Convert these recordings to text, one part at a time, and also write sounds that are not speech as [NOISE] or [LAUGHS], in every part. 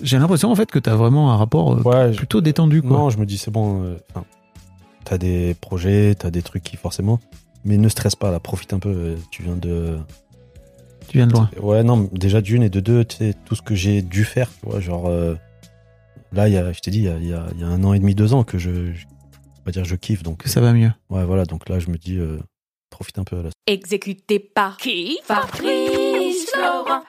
J'ai l'impression en fait que t'as vraiment un rapport euh, Ouais, je- plutôt détendu quoi. Non, je me dis c'est bon. euh, t'as des projets, t'as des trucs qui forcément. Mais ne stresse pas, là, profite un peu. euh, Tu viens de. Tu viens de loin. Ouais, non, déjà d'une et de deux, tu sais, tout ce que j'ai dû faire, tu vois, genre. euh, là, il y a, je t'ai dit, il y a, il y a- il y a un an et demi, deux ans que je. je on va dire, je kiffe. Donc, Que ça va mieux. ouais, voilà. Donc là, je me dis, euh, profite un peu. Là. Exécuté par qui? Fabrice Florent.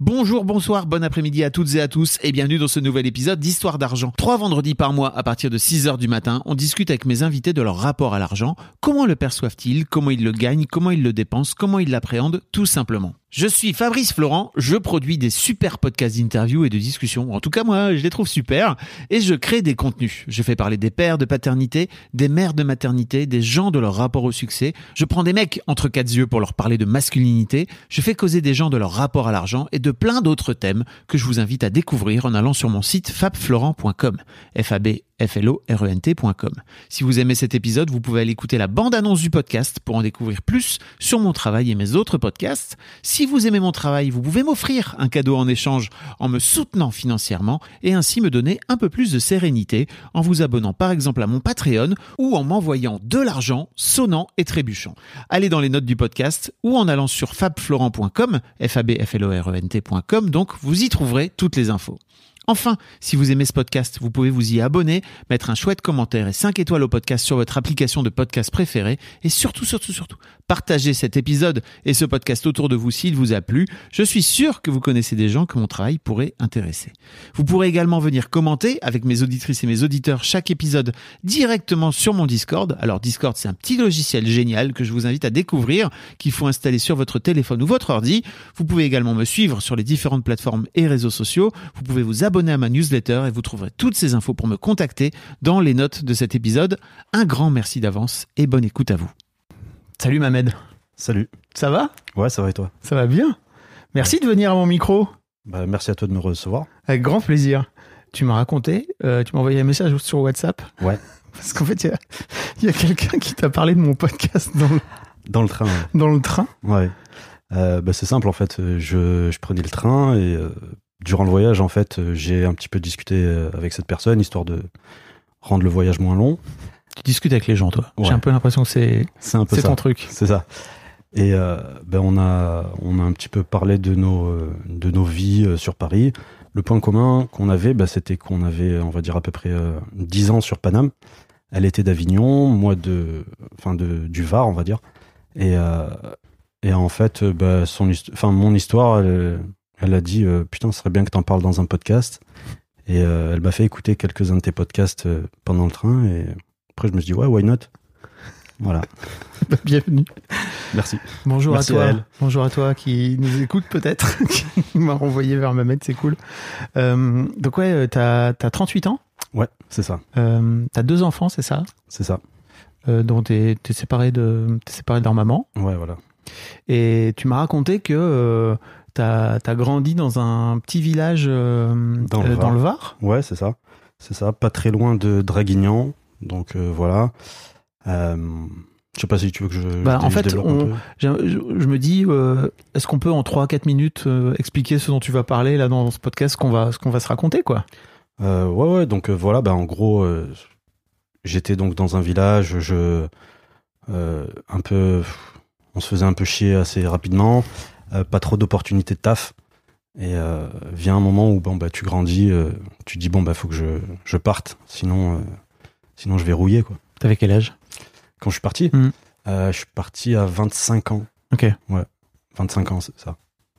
Bonjour, bonsoir, bon après-midi à toutes et à tous et bienvenue dans ce nouvel épisode d'Histoire d'argent. Trois vendredis par mois à partir de 6h du matin, on discute avec mes invités de leur rapport à l'argent, comment le perçoivent-ils, comment ils le gagnent, comment ils le dépensent, comment ils l'appréhendent, tout simplement. Je suis Fabrice Florent, je produis des super podcasts d'interviews et de discussions, en tout cas moi je les trouve super, et je crée des contenus. Je fais parler des pères de paternité, des mères de maternité, des gens de leur rapport au succès, je prends des mecs entre quatre yeux pour leur parler de masculinité, je fais causer des gens de leur rapport à l'argent et de plein d'autres thèmes que je vous invite à découvrir en allant sur mon site fabflorent.com, f a b f l o r e n t.com. Si vous aimez cet épisode, vous pouvez aller écouter la bande-annonce du podcast pour en découvrir plus sur mon travail et mes autres podcasts. Si vous aimez mon travail, vous pouvez m'offrir un cadeau en échange en me soutenant financièrement et ainsi me donner un peu plus de sérénité en vous abonnant par exemple à mon Patreon ou en m'envoyant de l'argent sonnant et trébuchant. Allez dans les notes du podcast ou en allant sur fabflorent.com, f a b f l o r e n t.com, donc vous y trouverez toutes les infos. Enfin, si vous aimez ce podcast, vous pouvez vous y abonner, mettre un chouette commentaire et 5 étoiles au podcast sur votre application de podcast préférée et surtout, surtout, surtout, partagez cet épisode et ce podcast autour de vous s'il vous a plu. Je suis sûr que vous connaissez des gens que mon travail pourrait intéresser. Vous pourrez également venir commenter avec mes auditrices et mes auditeurs chaque épisode directement sur mon Discord. Alors Discord, c'est un petit logiciel génial que je vous invite à découvrir, qu'il faut installer sur votre téléphone ou votre ordi. Vous pouvez également me suivre sur les différentes plateformes et réseaux sociaux. Vous pouvez vous abonner à ma newsletter et vous trouverez toutes ces infos pour me contacter dans les notes de cet épisode. Un grand merci d'avance et bonne écoute à vous. Salut Mamed, Salut. ça va? Ouais, ça va et toi? Ça va bien Merci de venir à mon micro. bah, Merci à toi de me recevoir. Avec grand plaisir. Tu m'as raconté, euh, tu m'as envoyé un message sur WhatsApp. Ouais. [LAUGHS] Parce qu'en fait, [LAUGHS] il y a, quelqu'un qui t'a parlé de mon podcast dans le, Dans le train, ouais. dans le train. Ouais. Euh, bah, c'est simple en fait. Je, je prenais le train et euh, durant le voyage en fait, j'ai un petit peu discuté avec cette personne histoire de rendre le voyage moins long. Tu discutes avec les gens, toi. Ouais. J'ai un peu l'impression que c'est C'est un peu c'est ça. ton truc. C'est ça. Et euh, ben on a on a un petit peu parlé de nos euh, de nos vies euh, sur Paris. Le point commun qu'on avait, bah, c'était qu'on avait, on va dire à peu près euh, 10 ans sur Paname. Elle était d'Avignon, moi de, enfin de du Var, on va dire. Et euh, et en fait, euh, bah, son, enfin mon histoire, elle, elle a dit euh, putain, ce serait bien que t'en parles dans un podcast. Et euh, elle m'a fait écouter quelques-uns de tes podcasts euh, pendant le train. Et après, je me suis dit ouais, why not? Voilà. [LAUGHS] Bienvenue. Merci. Bonjour Merci à toi. à. Bonjour à toi qui nous écoute peut-être, [LAUGHS] qui m'a renvoyé vers Mamed, c'est cool. Euh, donc ouais, euh, t'as as 38 ans, Ouais, c'est ça. euh, t'as deux enfants, c'est ça? C'est ça. euh, dont t'es es séparé de séparé de leur maman? Ouais, voilà. Et tu m'as raconté que t'as as grandi dans un petit village Dans le Var. le Var? Ouais, c'est ça. C'est ça. Pas très loin de Draguignan. Donc euh, voilà. Euh, je sais pas si tu veux que je, Bah, je en fait, on-. Je, me dis, euh, est-ce qu'on peut en 3-4 minutes euh, expliquer ce dont tu vas parler là dans ce podcast, qu'on va, ce qu'on va se raconter quoi? Euh, ouais, ouais. Donc voilà. Bah, en gros, j'étais donc dans un village. Je un peu, on se faisait un peu chier assez rapidement. pas trop d'opportunités de taf. Et vient un moment où bon bah tu grandis, tu dis bon bah faut que je, je parte, sinon sinon je vais rouiller quoi. T'avais quel âge? Quand je suis parti, Mhm. euh, je suis parti à 25 ans. Ok, 25 ans, c'est ça.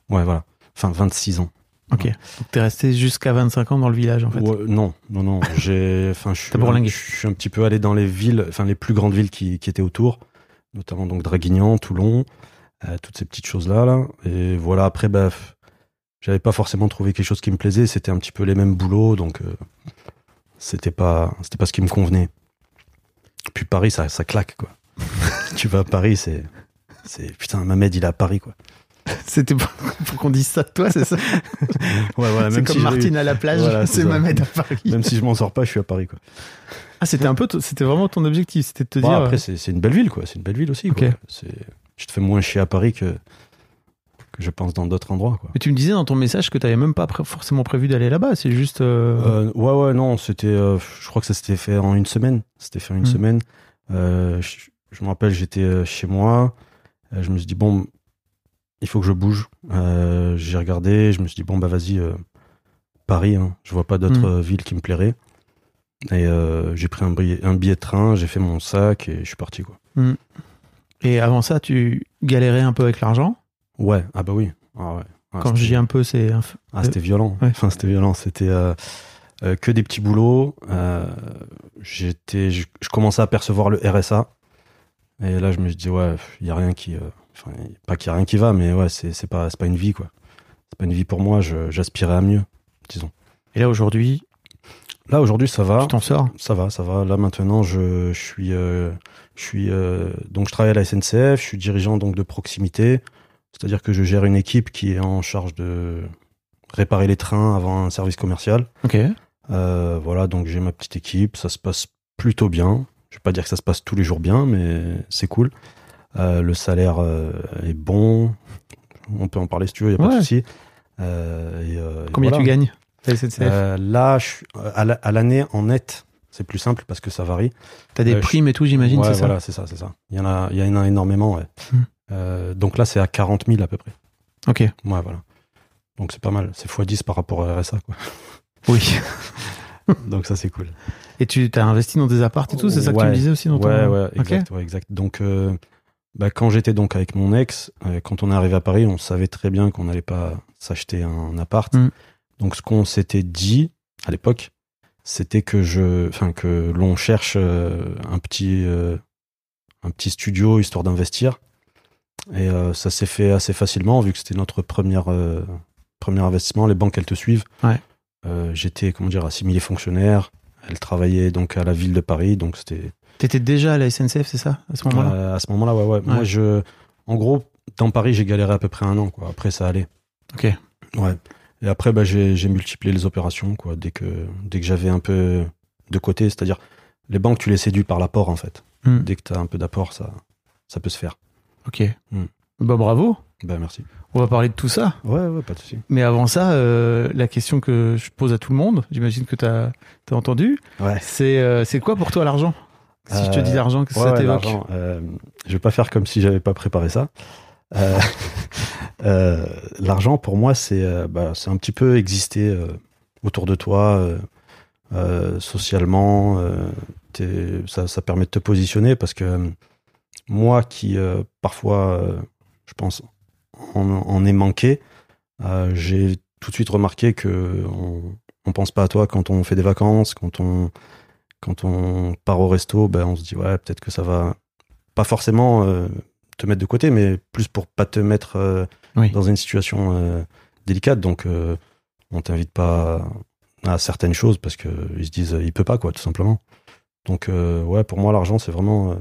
Ouais, voilà. Enfin, 26 ans. ok. Donc t'es resté jusqu'à 25 ans dans le village en fait. Ouais, non, non, non. [LAUGHS] J'ai, enfin, je suis, T'as bourlingué. je suis un petit peu allé dans les villes, enfin, les plus grandes villes qui, qui étaient autour, notamment donc Draguignan, Toulon, euh, toutes ces petites choses-là, là. Et voilà, après, bah, j'avais pas forcément trouvé quelque chose qui me plaisait. C'était un petit peu les mêmes boulots, donc euh, c'était pas, c'était pas ce qui me convenait. Puis Paris, ça, ça claque, quoi. [LAUGHS] tu vas à Paris, c'est, c'est, putain, Mamed, il est à Paris, quoi. C'était pour, pour qu'on dise ça de toi, c'est ça? [LAUGHS] Ouais, voilà, C'est comme si Martine à la plage, Voilà, c'est. Mamed à Paris. Même si je m'en sors pas, je suis à Paris, quoi. Ah, c'était un peu, c'était vraiment ton objectif, c'était de te dire. après, c'est c'est une belle ville, quoi. C'est une belle ville aussi, Ok. quoi. C'est, tu te fais moins chier à Paris que, que je pense dans d'autres endroits. Quoi. Mais tu me disais dans ton message que tu n'avais même pas pré- forcément prévu d'aller là-bas, c'est juste. euh, Euh, ouais, ouais, non, c'était. euh, je crois que ça s'était fait en une semaine. C'était fait en une Mm. semaine. Je, je me rappelle, j'étais chez moi. Je me suis dit, bon, il faut que je bouge. J'ai regardé. Je me suis dit, bon, bah vas-y, Paris. Hein, je vois pas d'autres Mm. euh, villes qui me plairaient. Et j'ai pris un billet, un billet de train, j'ai fait mon sac et je suis parti, quoi. Et avant ça, tu galérais un peu avec l'argent? Ouais, ah bah oui. Ah ouais. Ah, Quand je dis un peu, c'est. Ah, c'était violent. Ouais. Enfin, c'était violent. C'était euh, euh, que des petits boulots. Euh, j'étais, je, je commençais à percevoir le RSA. Et là, je me suis dit, ouais, il y a rien qui. euh, Enfin, pas qu'il y a rien qui va, mais ouais, c'est pas, pas une vie, quoi. C'est pas une vie pour moi. J'aspirais à mieux, disons. Et là, aujourd'hui, Là, aujourd'hui, ça va. tu t'en sors? Ça va, ça va. Là, maintenant, je, je suis. euh, je suis euh, donc, je travaille à la SNCF. Je suis dirigeant donc de proximité. C'est-à-dire que je gère une équipe qui est en charge de réparer les trains avant un service commercial. Ok. Euh, voilà, donc j'ai ma petite équipe, ça se passe plutôt bien. Je vais pas dire que ça se passe tous les jours bien, mais c'est cool. Euh, le salaire euh, est bon. On peut en parler si tu veux, il n'y a pas de souci. Et, Combien voilà. tu gagnes Là, je suis- à la- à l'année en net, c'est plus simple parce que ça varie. T'as des euh, je- primes et tout, j'imagine, Ouais, c'est ça voilà, c'est ça, c'est ça. Il y en a, il y en a énormément, ouais. Hmm. Euh, donc là, c'est à 40 000 à peu près. Ok. Ouais, voilà. Donc c'est pas mal. C'est x10 par rapport à RSA, quoi. [LAUGHS] Oui. [LAUGHS] donc ça, c'est cool. Et tu t'as investi dans des apparts et tout, c'est ça que tu me disais aussi dans ton... Ouais, ouais, exact, ouais, exact. Donc, euh, bah, quand j'étais donc avec mon ex, euh, quand on est arrivé à Paris, on savait très bien qu'on n'allait pas s'acheter un appart. Mm. Donc, ce qu'on s'était dit à l'époque, c'était que je, enfin, que l'on cherche euh, un petit, un petit studio histoire d'investir. Et euh, ça s'est fait assez facilement vu que c'était notre première, euh, premier investissement. Les banques, elles te suivent. Ouais. Euh, j'étais, comment dire, assimilé fonctionnaire. Elle travaillait donc à la ville de Paris, donc c'était T'étais déjà à la SNCF, c'est ça, à ce moment-là euh, à ce moment-là, ouais, ouais. Moi, je, en gros, dans Paris, j'ai galéré à peu près un an, quoi. Après, ça allait. Ok. Ouais. Et après, bah, j'ai, j'ai multiplié les opérations, quoi. Dès que, dès que j'avais un peu de côté, c'est-à-dire, les banques, tu les séduis par l'apport, en fait. Hmm. Dès que tu as un peu d'apport, ça, ça peut se faire. Ok. Mm. Bah bravo. Ben, merci. On va parler de tout ça. Ouais, ouais, pas de souci. Mais avant ça, euh, la question que je pose à tout le monde, j'imagine que t'as as entendu, Ouais. c'est euh, c'est quoi pour toi l'argent? Si je te Euh, dis l'argent, qu'est-ce que Ouais, ça t'évoque euh, je vais pas faire comme si j'avais pas préparé ça. Euh, [LAUGHS] euh, l'argent, pour moi, c'est euh, bah, un petit peu exister euh, autour de toi, euh, euh, socialement. euh, ça, ça permet de te positionner parce que euh, moi, qui euh, parfois, euh, je pense, en, en ai manqué, euh, j'ai tout de suite remarqué que on, on pense pas à toi quand on fait des vacances, quand on quand on part au resto, ben on se dit ouais peut-être que ça va pas forcément te mettre de côté, mais plus pour pas te mettre Oui. dans une situation délicate. Donc on t'invite pas à certaines choses parce que ils se disent il peut pas quoi tout simplement. Donc euh, ouais pour moi l'argent c'est vraiment euh,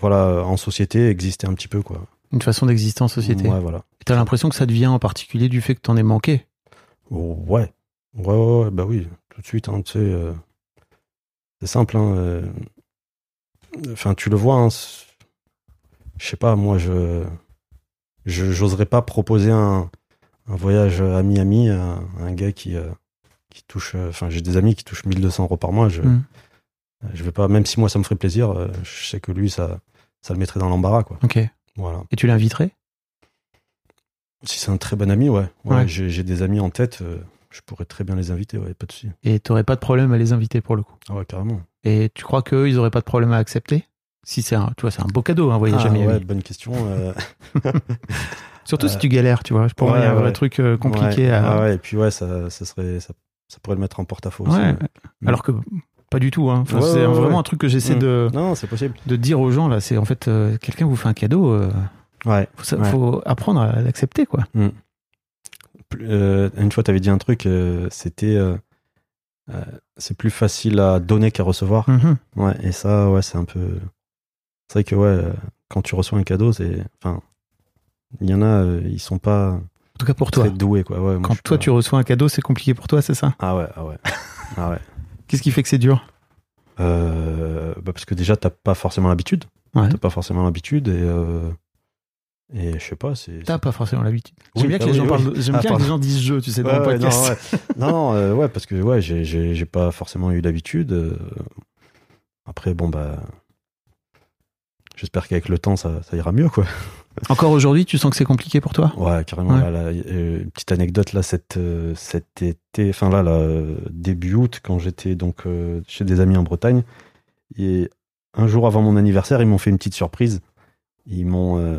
voilà en société exister un petit peu quoi. Une façon d'exister en société. Ouais voilà. T'as l'impression que ça devient en particulier du fait que t'en aies manqué? Ouais. Ouais, ouais, ouais, bah oui, tout de suite, hein, tu sais. euh, c'est simple, hein. euh, Enfin, tu le vois, hein, je sais pas, moi, je. J'oserais pas proposer un, un voyage à Miami à, à un gars qui, euh, qui touche. Enfin, j'ai des amis qui touchent 1200 euros par mois. Je, Mm. Je vais pas, même si moi ça me ferait plaisir, euh, je sais que lui, ça, ça le mettrait dans l'embarras, quoi. Ok. Voilà. Et tu l'inviterais? Si c'est un très bon ami, ouais. ouais, Ouais. J'ai des amis en tête, euh, je pourrais très bien les inviter, ouais, pas de souci. Et t'aurais pas de problème à les inviter pour le coup? Ah ouais, carrément. Et tu crois qu'eux, ils auraient pas de problème à accepter? Si c'est un, tu vois, c'est un beau cadeau, un voyage Ah à Miami. ouais, bonne question. euh, [LAUGHS] Surtout si tu galères, tu vois. Pour moi, il y a un truc compliqué à. ouais, ouais, et puis ouais, ça, ça serait, ça, ça pourrait le mettre en porte-à-faux. Ouais. Alors que pas du tout. Hein. Enfin, Ouais, c'est ouais, vraiment ouais. un truc que j'essaie Mm. de, Non, c'est possible. de dire aux gens là. C'est en fait euh, quelqu'un vous fait un cadeau, euh, Ouais. faut, apprendre à l'accepter quoi. Plus- euh, une fois, tu avais dit un truc, euh, c'était, c'est plus facile à donner qu'à recevoir. Mhm. Ouais, et ça, ouais, c'est un peu. C'est vrai que ouais, quand tu reçois un cadeau, c'est, enfin, il y en a, ils sont pas En tout cas pour toi. doués, quoi. Ouais, moi, Quand toi pas- tu reçois un cadeau, c'est compliqué pour toi, c'est ça? Ah ouais, ah ouais, ah ouais. Qu'est-ce qui fait que c'est dur? Euh, bah parce que déjà, t'as pas forcément l'habitude. Ouais. T'as pas forcément l'habitude et, euh, Et je sais pas, c'est. T'as pas forcément l'habitude. J'aime Oui, bien que ah les oui, gens oui. parlent. de- J'aime Ah, bien que les pardon. gens disent je, tu sais, dans Ouais, le podcast. non, ouais. non, euh, ouais, parce que ouais, j'ai- pas forcément eu l'habitude. Après, bon, bah. J'espère qu'avec le temps, ça, ça ira mieux, quoi. [LAUGHS] Encore aujourd'hui, tu sens que c'est compliqué pour toi? Ouais, carrément. Ouais. Là, là, euh, une petite anecdote, là, cet, euh, cet été, enfin là, là, début août, quand j'étais donc euh, chez des amis en Bretagne, et un jour avant mon anniversaire, ils m'ont fait une petite surprise. Ils m'ont, euh,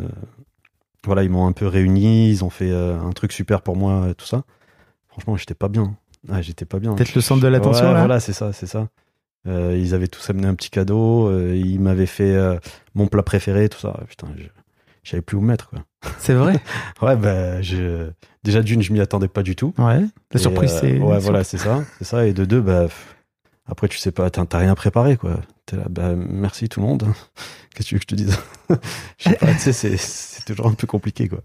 voilà, ils m'ont un peu réuni, ils ont fait euh, un truc super pour moi, tout ça. Franchement, j'étais pas bien. Ah, j'étais pas bien. Peut-être le centre de l'attention, Ouais, là Voilà, c'est ça, c'est ça. Euh, ils avaient tous amené un petit cadeau, euh, ils m'avaient fait euh, mon plat préféré, tout ça. Putain, je, savais plus où me mettre. C'est vrai [LAUGHS] Ouais, bah, je... déjà d'une, je m'y attendais pas du tout. Ouais. La surprise, euh, c'est. Ouais, voilà, c'est ça, c'est ça. Et de deux, bah, après, tu sais pas, t'as rien préparé, quoi. T'es là, bah, merci tout le monde. [LAUGHS] Qu'est-ce que tu veux que je te dise? [LAUGHS] Je sais pas, tu sais, c'est- c'est toujours un peu compliqué, quoi.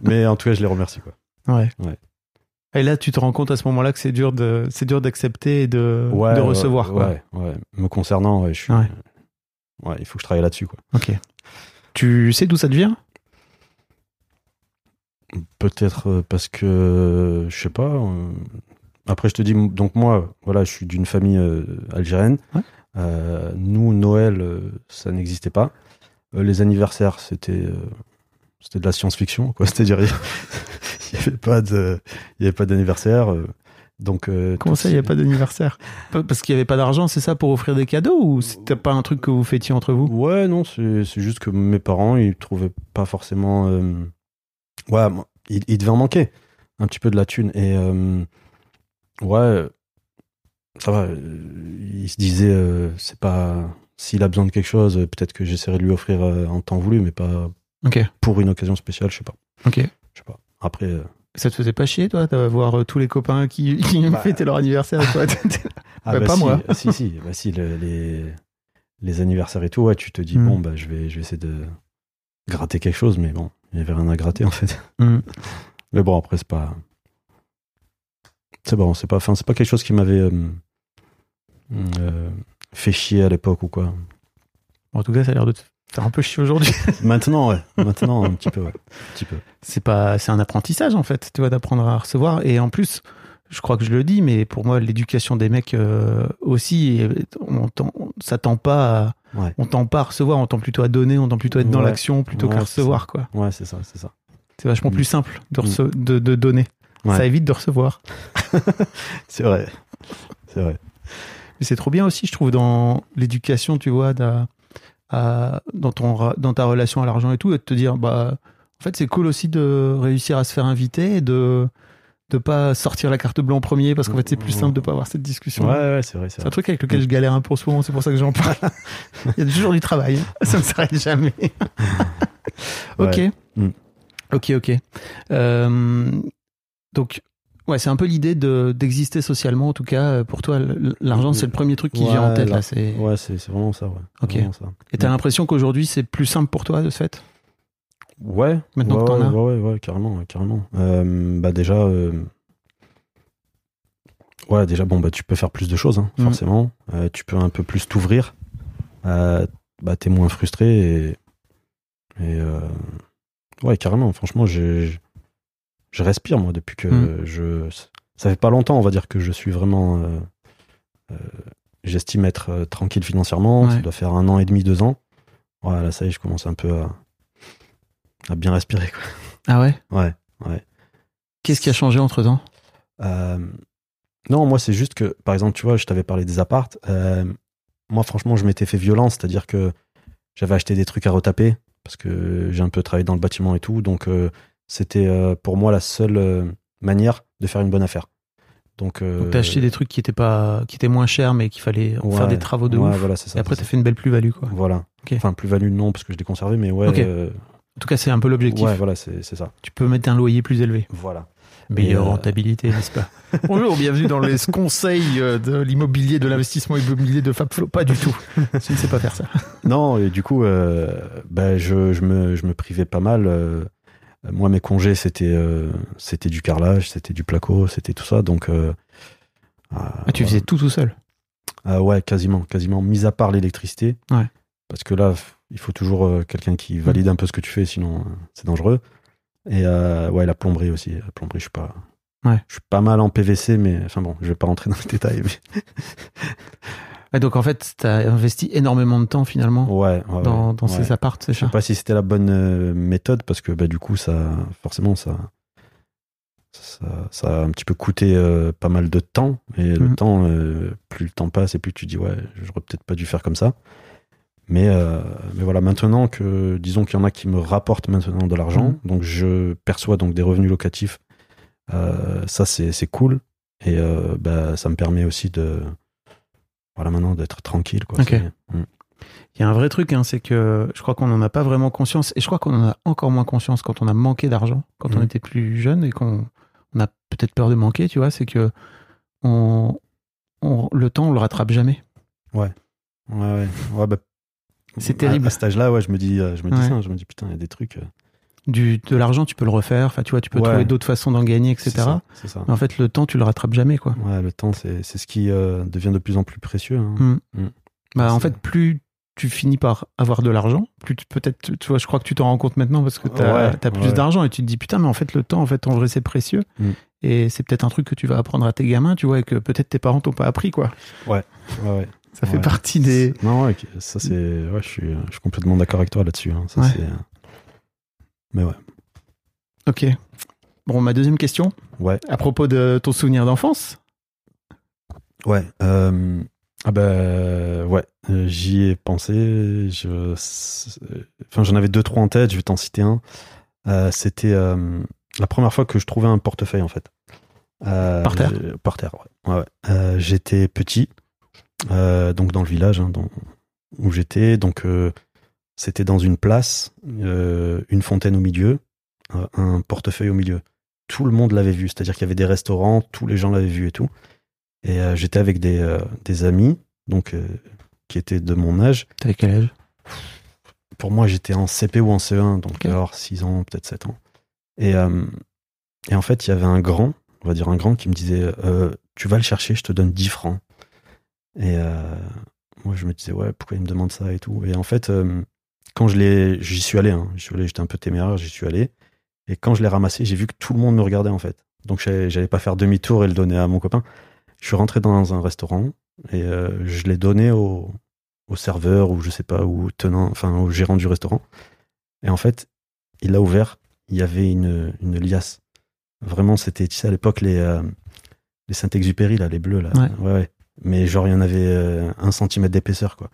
Mais en tout cas, je les remercie, quoi. Ouais. Ouais. Et là, tu te rends compte à ce moment-là que c'est dur de, c'est dur d'accepter et de, Ouais, de recevoir, quoi. Ouais, ouais. Me concernant, je suis. Ouais. Il faut que je travaille là-dessus, quoi. Ok. Tu sais d'où ça te vient? Peut-être euh, parce que, je sais pas. euh, Après, je te dis, donc moi, voilà, je suis d'une famille euh, algérienne. Euh, nous, Noël, ça n'existait pas. Les anniversaires, c'était c'était de la science-fiction, quoi. [LAUGHS] C'est-à-dire, il n'y avait pas de, il y avait pas d'anniversaire. euh, donc, euh, Comment ça, il n'y a pas d'anniversaire? Parce qu'il n'y avait pas d'argent, c'est ça, pour offrir des cadeaux Ou c'était pas un truc que vous fêtiez entre vous? Ouais, non, c'est juste que mes parents, ils trouvaient pas forcément. euh, Ouais, moi, il, devait en manquer un petit peu de la thune. Et euh, ouais, ça va. euh, Il se disait, euh, c'est pas. S'il a besoin de quelque chose, peut-être que j'essaierai de lui offrir en temps voulu, mais pas Ok. pour une occasion spéciale, je sais pas. Ok. Je sais pas. Après, euh, Ça te faisait pas chier, toi, d'avoir euh, tous les copains qui, [LAUGHS] qui Bah. fêtaient leur anniversaire toi, [LAUGHS] ah, Bah, pas si, moi. Si, si, [LAUGHS] bah, si le- les, les anniversaires et tout, ouais, tu te dis, Mm. bon, bah, je vais, je vais essayer de gratter quelque chose, mais bon, il y avait rien à gratter en fait. Hmm. Mais bon, après, c'est pas. C'est bon, c'est pas, enfin, c'est pas quelque chose qui m'avait euh, euh, fait chier à l'époque ou quoi. En tout cas, ça a l'air de te faire un peu chier aujourd'hui. [LAUGHS] Maintenant, ouais. Maintenant, un petit peu, ouais. Un petit peu. c'est pas, c'est un apprentissage en fait, tu vois, d'apprendre à recevoir. Et en plus, je crois que je le dis, mais pour moi, l'éducation des mecs euh, aussi, on tend, ça tend pas, à, Ouais. on tend pas à recevoir, on tend plutôt à donner, on tend plutôt à être dans Ouais. l'action plutôt Ouais, qu'à recevoir, quoi. Ouais, c'est ça, c'est ça. C'est vachement Mm. plus simple de, Mm. rece- de, de donner. Ça évite de recevoir. [LAUGHS] C'est vrai. C'est vrai. Mais c'est trop bien aussi, je trouve, dans l'éducation, tu vois, à- dans, ton, dans ta relation à l'argent et tout, et de te dire, bah, en fait, c'est cool aussi de réussir à se faire inviter et de de pas sortir la carte bleue en premier parce qu'en fait, c'est plus simple de pas avoir cette discussion. Ouais, ouais, c'est vrai, c'est un truc avec lequel je galère un peu en ce moment, c'est pour ça que j'en parle. [LAUGHS] Il y a toujours du travail, hein. ça ne s'arrête jamais. [LAUGHS] ok. Ouais. Ok, ok. Euh, donc, ouais, c'est un peu l'idée de- d'exister socialement, en tout cas. Pour toi, l'argent, c'est le premier truc qui Ouais, vient en tête, là. là. c'est- Ouais, c'est vraiment ça, ouais. Ok. vraiment ça. Et t'as Mm. l'impression qu'aujourd'hui, c'est plus simple pour toi, de ce fait? Ouais. Maintenant ouais, que t'en as. Ouais, ouais, ouais, carrément, carrément. Euh, bah déjà, euh, ouais, déjà, bon, bah tu peux faire plus de choses, hein, Mhm. forcément. Euh, tu peux un peu plus t'ouvrir. Euh, bah t'es moins frustré et, et euh, ouais, carrément. Franchement, je, je, respire moi depuis que Mhm. je. Ça fait pas longtemps, on va dire que je suis vraiment. euh, euh, J'estime être euh, tranquille financièrement. Ça doit faire un an et demi, deux ans. Voilà, ça y est, je commence un peu à, à bien respirer. Quoi. Ah ouais? Ouais, ouais. Qu'est-ce qui a changé entre temps non, moi, c'est juste que, par exemple, tu vois, je t'avais parlé des appartes. Moi, franchement, je m'étais fait violence, c'est-à-dire que j'avais acheté des trucs à retaper parce que j'ai un peu travaillé dans le bâtiment et tout. Donc, c'était euh, pour moi la seule euh, manière de faire une bonne affaire. Donc, euh, Donc, t'as acheté des trucs qui étaient, pas, qui étaient moins chers, mais qu'il fallait faire des travaux de ouais, ouf. Voilà, c'est ça. Et après, t'as fait une belle plus-value, quoi. Voilà. Enfin, plus-value, non, parce que je l'ai conservé, mais ouais. Euh, En tout cas, c'est un peu l'objectif. ouais, voilà, c'est ça. Tu peux mettre un loyer plus élevé. Voilà. Meilleure euh, rentabilité, n'est-ce pas [LAUGHS] Bonjour, bienvenue dans les conseils de l'immobilier, de l'investissement immobilier de Fabflo. Pas du tout. Je ne sais pas faire ça. Non, et du coup, euh, bah, je, je, me, je me privais pas mal. Euh, moi, mes congés, c'était euh, c'était du carrelage, c'était du placo, c'était tout ça. Donc, euh, ah, tu faisais tout tout seul? ah ouais, quasiment, quasiment. Mis à part l'électricité. Ouais. Parce que là, il faut toujours quelqu'un qui valide un peu ce que tu fais, sinon c'est dangereux. Et euh, ouais, la plomberie aussi. La plomberie, je suis pas. Ouais. Je suis pas mal en PVC, mais enfin bon, je vais pas rentrer dans les détails. Mais... Donc en fait, tu as investi énormément de temps finalement Ouais, ouais, dans, ouais. dans Ouais. ces apparts, c'est Je sais pas si c'était la bonne euh, méthode parce que bah, du coup, ça, forcément, ça, ça, ça a un petit peu coûté euh, pas mal de temps. Et le Mhm. temps, euh, plus le temps passe et plus tu dis, ouais, j'aurais peut-être pas dû faire comme ça. Mais, euh, mais voilà, maintenant que, disons qu'il y en a qui me rapportent maintenant de l'argent, Mhm. donc je perçois donc des revenus locatifs, ça c'est cool. Et bah, ça me permet aussi de, voilà, maintenant d'être tranquille. Quoi. Mm. Il y a un vrai truc, hein, c'est que je crois qu'on n'en a pas vraiment conscience, et je crois qu'on en a encore moins conscience quand on a manqué d'argent, quand on Mhm. était plus jeune et qu'on on a peut-être peur de manquer, tu vois, c'est que on, on- le temps, on le rattrape jamais. Ouais, ouais. ouais bah, C'est à- terrible. À, cet âge-là, ouais, je me dis, euh, je me dis Ouais. ça, je me dis putain, il y a des trucs. Du, de l'argent, tu peux le refaire, enfin, tu vois, tu peux Ouais. trouver d'autres façons d'en gagner, etc. ça, C'est ça. Mais en fait, le temps, tu le rattrapes jamais, quoi. Ouais, le temps, c'est ce qui euh, devient de plus en plus précieux. hein. Mm. Mm. Bah, en fait, plus tu finis par avoir de l'argent, plus peut-être, tu- vois, je crois que tu t'en rends compte maintenant parce que tu as, Ouais, plus ouais. d'argent et tu te dis putain, mais en fait, le temps, en fait, en vrai, c'est précieux. Mm. Et c'est peut-être un truc que tu vas apprendre à tes gamins, tu vois, et que peut-être tes parents t'ont pas appris, quoi. Ouais, ouais. Ça fait partie des. Non, ouais, ça c'est. Ouais, je suis, je suis complètement d'accord avec toi là-dessus. hein. Ça, c'est, Mais ouais. Ok. Bon, ma deuxième question, Ouais, à propos de ton souvenir d'enfance. ouais. euh, Ah ben ouais, euh, j'y ai pensé. Je... Enfin, j'en avais deux, trois en tête. Je vais t'en citer un. Euh, C'était euh, la première fois que je trouvais un portefeuille en fait. Par terre Par terre, ouais. ouais, ouais. J'étais petit, donc dans le village hein, dans- où j'étais. Donc c'était dans une place, euh, une fontaine au milieu, un portefeuille au milieu. Tout le monde l'avait vu, c'est-à-dire qu'il y avait des restaurants, tous les gens l'avaient vu et tout. Et euh, j'étais avec des, euh, des amis, donc qui étaient de mon âge. T'avais quel âge? Pour moi, j'étais en CP ou en CE1, donc alors 6 ans, peut-être 7 ans. Et, et en fait, il y avait un grand, on va dire un grand, qui me disait Tu vas le chercher, je te donne 10 francs. Et moi, je me disais Ouais, pourquoi il me demande ça et tout? Et en fait, quand je l'ai, j'y suis allé, hein, j'y suis allé, j'étais un peu téméraire, j'y suis allé. Et quand je l'ai ramassé, j'ai vu que tout le monde me regardait en fait. Donc j'allais pas faire demi-tour et le donner à mon copain. Je suis rentré dans un restaurant et euh, je l'ai donné au, au serveur ou je sais pas, ou tenant, enfin au gérant du restaurant. Et en fait, il l'a ouvert, il y avait une, une liasse. Vraiment, c'était, tu sais, à l'époque, les, euh, les Saint-Exupéry, là, les bleus, là. Ouais. ouais. Mais genre, il y en avait euh, un centimètre d'épaisseur, quoi.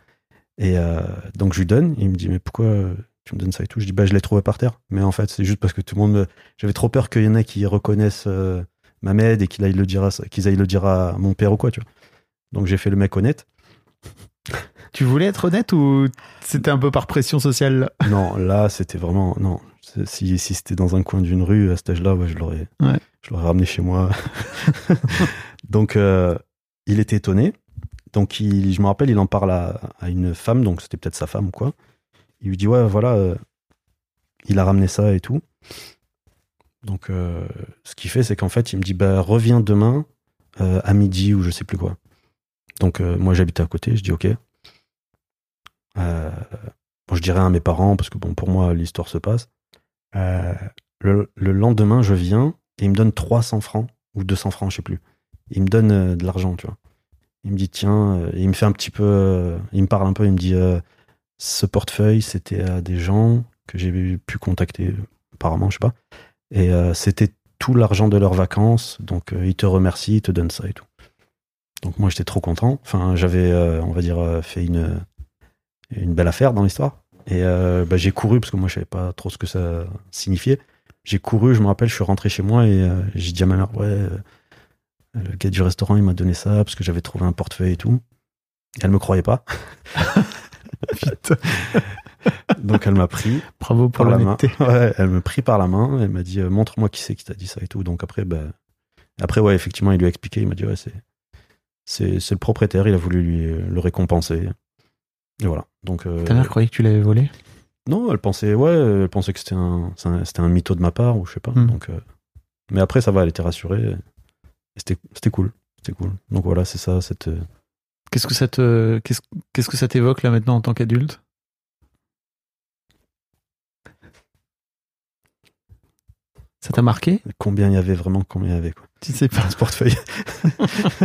Et euh, donc, je lui donne, il me dit, mais pourquoi tu me donnes ça et tout? Je dis, bah, je l'ai trouvé par terre. Mais en fait, c'est juste parce que tout le monde. me- J'avais trop peur qu'il y en ait qui reconnaissent euh, ma m'aide et qu'ils aillent le dire à, qu'ils aillent le dire à mon père ou quoi, tu vois. Donc, j'ai fait le mec honnête. [LAUGHS] Tu voulais être honnête ou c'était un peu par pression sociale? [LAUGHS] Non, là, c'était vraiment. Non. Si, si c'était dans un coin d'une rue, à cet âge-là, ouais, je l'aurais Ouais. je l'aurais ramené chez moi. [LAUGHS] donc, euh, il était étonné. Donc, il, je me rappelle, il en parle à, une femme, donc c'était peut-être sa femme ou quoi. Il lui dit Ouais, voilà, euh, il a ramené ça et tout. Donc, euh, ce qu'il fait, c'est qu'en fait, il me dit Bah, reviens demain euh, à midi ou je sais plus quoi. Donc, moi, j'habitais à côté, je dis Ok. Bon, je dirais à mes parents, parce que bon, pour moi, l'histoire se passe. Le, le lendemain, je viens et il me donne 300 francs ou 200 francs, je sais plus. Il me donne de l'argent, tu vois. Il me dit tiens, euh, il me fait un petit peu, euh, il me parle un peu, il me dit euh, ce portefeuille, c'était à des gens que j'ai pu contacter, apparemment, je sais pas. Et c'était tout l'argent de leurs vacances, donc il te remercie, il te donne ça et tout. Donc moi j'étais trop content. Enfin, j'avais, on va dire, fait une une belle affaire dans l'histoire. Et euh, bah, j'ai couru parce que moi je savais pas trop ce que ça signifiait. J'ai couru, je me rappelle, je suis rentré chez moi et j'ai dit à ma mère, ouais, le gars du restaurant, il m'a donné ça parce que j'avais trouvé un portefeuille et tout. Et elle me croyait pas. [LAUGHS] [LAUGHS] Donc elle m'a pris Bravo pour par la main. Ouais, elle me prit par la main. Elle m'a dit, euh, montre-moi qui c'est qui t'a dit ça et tout. Donc après, bah, après ouais, effectivement, il lui a expliqué. Il m'a dit, ouais, c'est, c'est, c'est le propriétaire. Il a voulu lui euh, le récompenser. Et voilà. Donc euh, Ta mère croyait que tu l'avais volé? Non, elle pensait, ouais, elle pensait que c'était un, c'est un- c'était un mytho de ma part ou je sais pas. Hmm. Donc, euh, mais après, ça va, elle était rassurée. C'était cool. C'était cool. Donc voilà, c'est ça. Cette... Euh, qu'est-ce que ça qu'est-ce que ça t'évoque là maintenant en tant qu'adulte? Ça t'a marqué? Combien il y avait vraiment Combien il y avait quoi Tu sais pas. Ce portefeuille.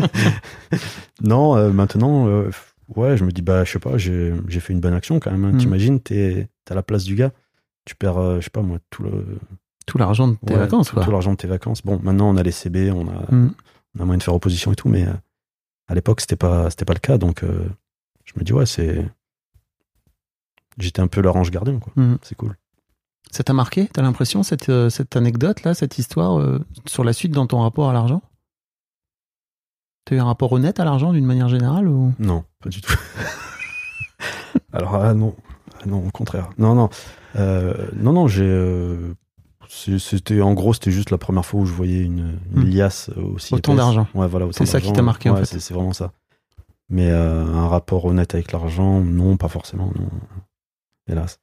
[LAUGHS] non, euh, maintenant, euh, ouais, je me dis bah je sais pas, j'ai fait une bonne action quand même. Hein. Hmm. T'imagines, t'es à la place du gars, tu perds, je sais pas moi, tout le tout l'argent de tes ouais, vacances, tout, l'argent de tes vacances. Bon, maintenant, on a les CB, on a, Mm. on a moyen de faire opposition et tout, mais euh, à l'époque, c'était pas, c'était pas le cas. Donc, euh, je me dis, ouais, c'est. J'étais un peu leur ange gardien, quoi. Mm. C'est cool. Ça t'a marqué T'as l'impression, cette, euh, cette anecdote-là, cette histoire, euh, sur la suite dans ton rapport à l'argent? T'as eu un rapport honnête à l'argent d'une manière générale ou... Non, pas du tout. [LAUGHS] Alors, ah non, Ah non, au contraire. Non, non. Euh, non, non, j'ai. euh, c'était en gros, c'était juste la première fois où je voyais une, une Hmm. liasse aussi. Autant d'argent. Ouais, voilà. autant C'est ça qui t'a marqué, en fait. C'est vraiment ça. Mais euh, un rapport honnête avec l'argent, non, pas forcément, non. Hélas.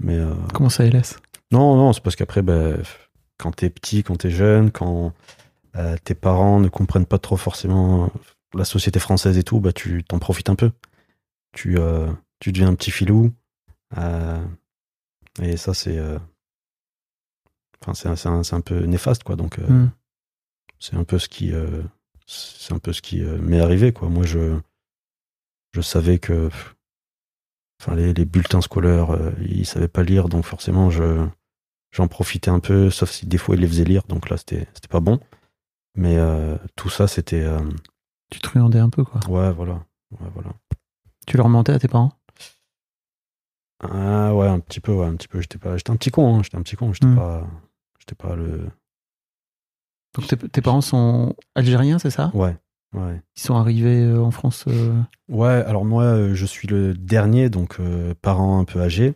Mais euh, Comment ça, hélas? Non, non, c'est parce qu'après, ben, quand t'es petit, quand t'es jeune, quand euh, tes parents ne comprennent pas trop forcément la société française et tout, bah, tu t'en profites un peu. Tu, tu deviens un petit filou. et ça, c'est. Enfin, c'est un, un- peu néfaste, quoi. Donc, euh, Mm. c'est un peu ce qui. euh, c'est un peu ce qui euh, m'est arrivé, quoi. Moi, je. Je savais que. Enfin, les, les bulletins scolaires, ils savaient pas lire, donc forcément, je j'en profitais un peu, sauf si des fois ils les faisaient lire, donc là c'était c'était pas bon. Mais tout ça c'était Tu truandais un peu, quoi. ouais voilà ouais voilà Tu leur mentais à tes parents? Ah ouais un petit peu ouais un petit peu j'étais pas j'étais un petit con hein, j'étais un petit con j'étais Mm. pas j'étais pas le Donc tes, tes parents sont algériens, c'est ça? Ouais ouais Ils sont arrivés euh, en France euh, ouais alors moi euh, je suis le dernier donc euh, parent un peu âgé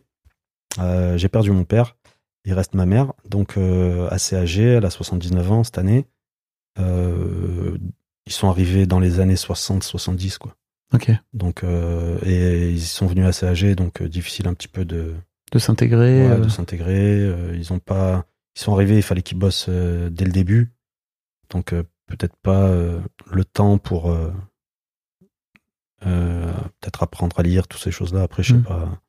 Euh, j'ai perdu mon père il reste ma mère donc euh, assez âgée elle a 79 ans cette année ils sont arrivés dans les années 60 70 quoi Ok. Donc, et ils sont venus assez âgés, donc difficile un petit peu de, De s'intégrer. ouais, de s'intégrer. Ils ont pas, ils sont arrivés, il fallait qu'ils bossent euh, dès le début, donc euh, peut-être pas euh, le temps pour peut-être apprendre à lire toutes ces choses-là. Après, je sais Mm. pas,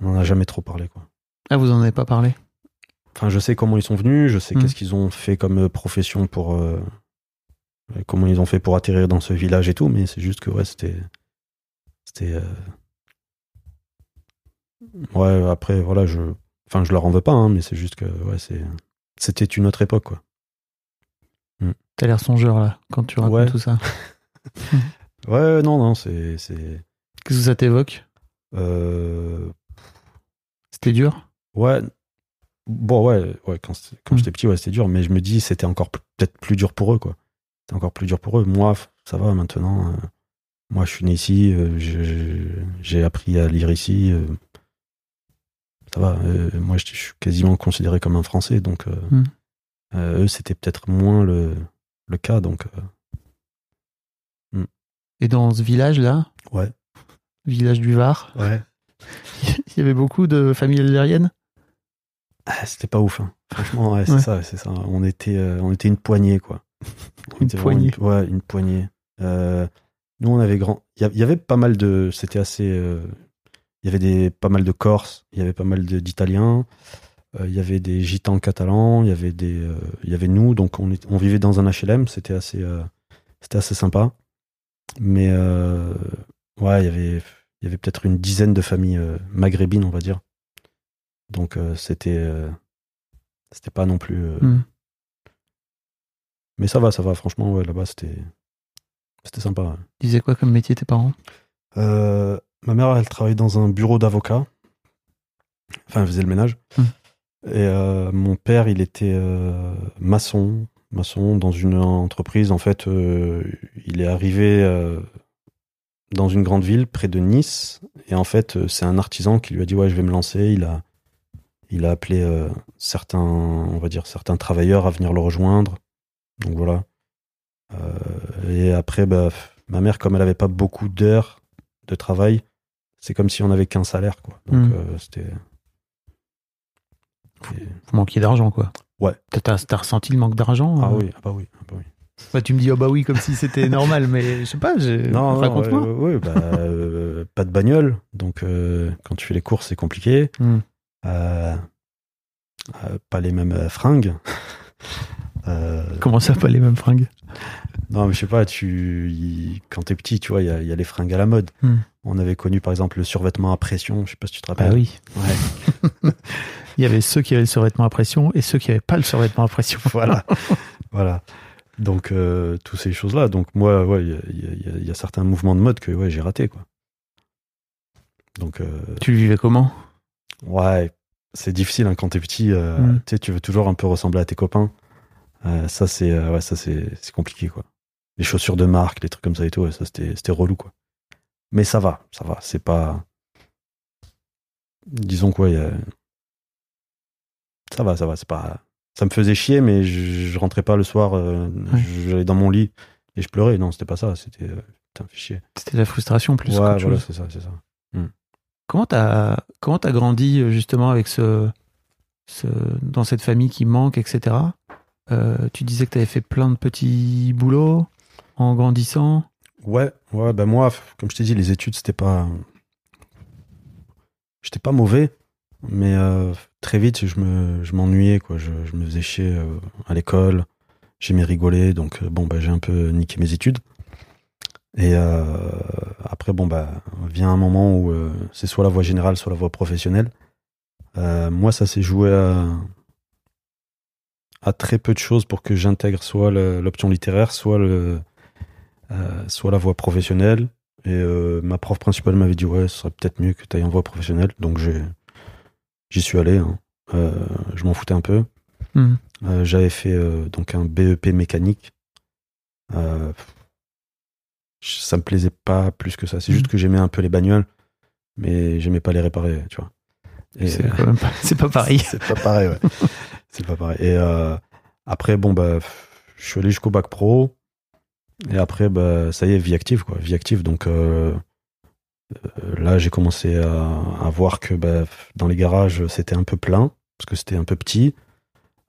on en a jamais trop parlé quoi. Ah, vous en avez pas parlé? Enfin, je sais comment ils sont venus, je sais Mm. qu'est-ce qu'ils ont fait comme profession pour euh, comment ils ont fait pour atterrir dans ce village et tout, mais c'est juste que ouais, c'était c'était euh, ouais. Après, voilà, je enfin, je leur en veux pas, hein, mais c'est juste que ouais, c'est c'était une autre époque quoi. T'as l'air songeur, là, quand tu racontes Ouais. tout ça. [LAUGHS] [LAUGHS] Ouais, non, non, c'est c'est Qu'est-ce que ça t'évoque? Euh, C'était dur? Ouais. Bon, ouais, ouais, quand, quand Mm. j'étais petit, ouais, c'était dur, mais je me dis, c'était encore peut-être plus dur pour eux, quoi. C'était encore plus dur pour eux. Moi, ça va maintenant. euh, moi, je suis né ici, euh, j'ai appris à lire ici. Ça va. euh, moi, je, je suis quasiment considéré comme un Français, donc euh, Mm. euh, eux, c'était peut-être moins le, le cas, donc euh, Et dans ce village-là, ouais. village du Var, Ouais. [LAUGHS] il y avait beaucoup de familles algériennes? Ah, c'était pas ouf. hein. Franchement, ouais, c'est Ouais. ça, c'est ça. On était, on était une poignée, quoi. [LAUGHS] On Une poignée. une- ouais, une poignée. Euh, nous, on avait grand. Il y a- il y, avait pas mal de. C'était assez. euh, Il y avait des pas mal de Corses. Il y avait pas mal d'Italiens. euh, Il y avait des Gitans catalans. Il y avait des. euh, Il y avait nous. Donc, on, est- on vivait dans un HLM. C'était assez. euh, C'était assez sympa. Mais ouais, il y avait. Il y avait peut-être une dizaine de familles maghrébines, on va dire. Donc, c'était. c'était pas non plus. Hmm. Mais ça va, ça va. Franchement, ouais, là-bas, c'était. C'était sympa. ouais. Ils quoi comme métier, tes parents? Ma mère, elle travaillait dans un bureau d'avocat. Enfin, elle faisait le ménage. Hmm. Et euh, mon père, il était euh, maçon, maçon dans une entreprise. En fait, euh, il est arrivé dans une grande ville près de Nice. Et en fait, c'est un artisan qui lui a dit ouais, je vais me lancer. Il a, il a appelé certains, on va dire certains travailleurs à venir le rejoindre. Donc voilà. Et après, bah, ma mère, comme elle avait pas beaucoup d'heures de travail, c'est comme si on avait qu'un salaire, quoi. Donc Mm. euh, c'était. Vous manquiez d'argent, quoi. Ouais. T'as, t'as ressenti le manque d'argent Ah euh oui, ah bah oui, ah bah oui. Bah, tu me dis, oh bah oui, comme si c'était normal, mais je sais pas. Non, non, raconte-moi. ouais, ouais, bah, euh, pas de bagnole, donc euh, quand tu fais les courses, c'est compliqué. Hmm. Euh, Euh, pas les mêmes euh, fringues. [LAUGHS] Euh, Comment ça, pas les mêmes fringues? Non, mais je sais pas, tu, quand t'es petit, tu vois, il y a, il y a les fringues à la mode. Hmm. On avait connu, par exemple, le survêtement à pression. Je sais pas si tu te rappelles. Ah oui. Ouais. [LAUGHS] Il y avait ceux qui avaient le survêtement à pression et ceux qui n'avaient pas le survêtement à pression. [LAUGHS] voilà. voilà. Donc, euh, toutes ces choses-là. Donc, moi, il y a, y y y certains mouvements de mode que ouais, j'ai raté, quoi. Donc, euh, Tu le vivais comment? Ouais, c'est difficile hein, quand t'es petit. euh, Mm. Tu veux toujours un peu ressembler à tes copains. Ça, c'est ouais, ça c'est c'est compliqué, quoi. Les chaussures de marque, les trucs comme ça et tout, ça c'était c'était relou, quoi. Mais ça va, ça va. C'est pas. Disons quoi, il y a- ça va, ça va. C'est pas. Ça me faisait chier, mais je, je rentrais pas le soir. euh, Ouais. J'allais dans mon lit et je pleurais. Non, c'était pas ça. C'était euh, putain, fais chier. C'était la frustration plus ouais, voilà, c'est ça, c'est ça. Comment t'as comment t'as grandi euh, justement avec ce, ce dans cette famille qui manque, etc. Euh, tu disais que t'avais fait plein de petits boulots en grandissant. Ouais, ouais, ben moi, comme je t'ai dit, les études, c'était pas. J'étais pas mauvais, mais euh, très vite, je me, je m'ennuyais, quoi. Je, me faisais chier euh, à l'école. J'aimais rigoler, donc euh, bon, bah, j'ai un peu niqué mes études. Et après, bon, bah, vient un moment où c'est soit la voie générale, soit la voie professionnelle. Moi, ça s'est joué à, à très peu de choses pour que j'intègre soit l'option littéraire, soit le, soit la voie professionnelle. Et euh, ma prof principale m'avait dit ouais, ce serait peut-être mieux que tu ailles en voie professionnelle. Donc j'y suis allé. hein. Euh, je m'en foutais un peu. Euh, j'avais fait euh, donc un BEP mécanique. Euh, ça me plaisait pas plus que ça. C'est Mhm. juste que j'aimais un peu les bagnoles, mais j'aimais pas les réparer, tu vois. [LAUGHS] C'est pas, pareil. c'est pas pareil, ouais. [LAUGHS] c'est pas pareil. Et euh, après, bon, bah, je suis allé jusqu'au bac pro. Et après, bah, ça y est, vie active, quoi. Vie active. Donc euh, euh, là, j'ai commencé à, à voir que bah, dans les garages, c'était un peu plein, parce que c'était un peu petit.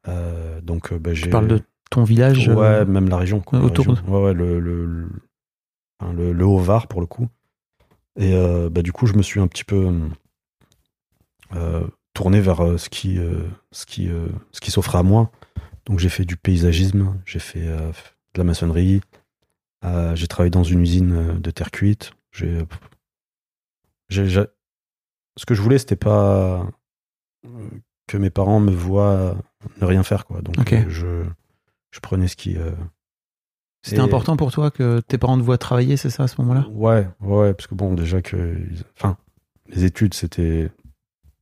Euh, donc, bah. Tu parles de ton village. Ouais, euh, même la région. Quoi, la autour région. Ouais, ouais, le, le, le, enfin, le- le Haut-Var, pour le coup. Et bah, du coup, je me suis un petit peu tourné vers ce qui, ce qui, ce qui s'offrait à moi. Donc, j'ai fait du paysagisme, j'ai fait de la maçonnerie, euh, j'ai travaillé dans une usine euh, de terre cuite. J'ai, ce que je voulais, c'était pas euh, que mes parents me voient ne rien faire, quoi. Donc, je, je prenais ce qui. euh, C'était et- important pour toi que tes parents te voient travailler, c'est ça à ce moment-là? Ouais, ouais, parce que bon, déjà que. Enfin, les études, c'était.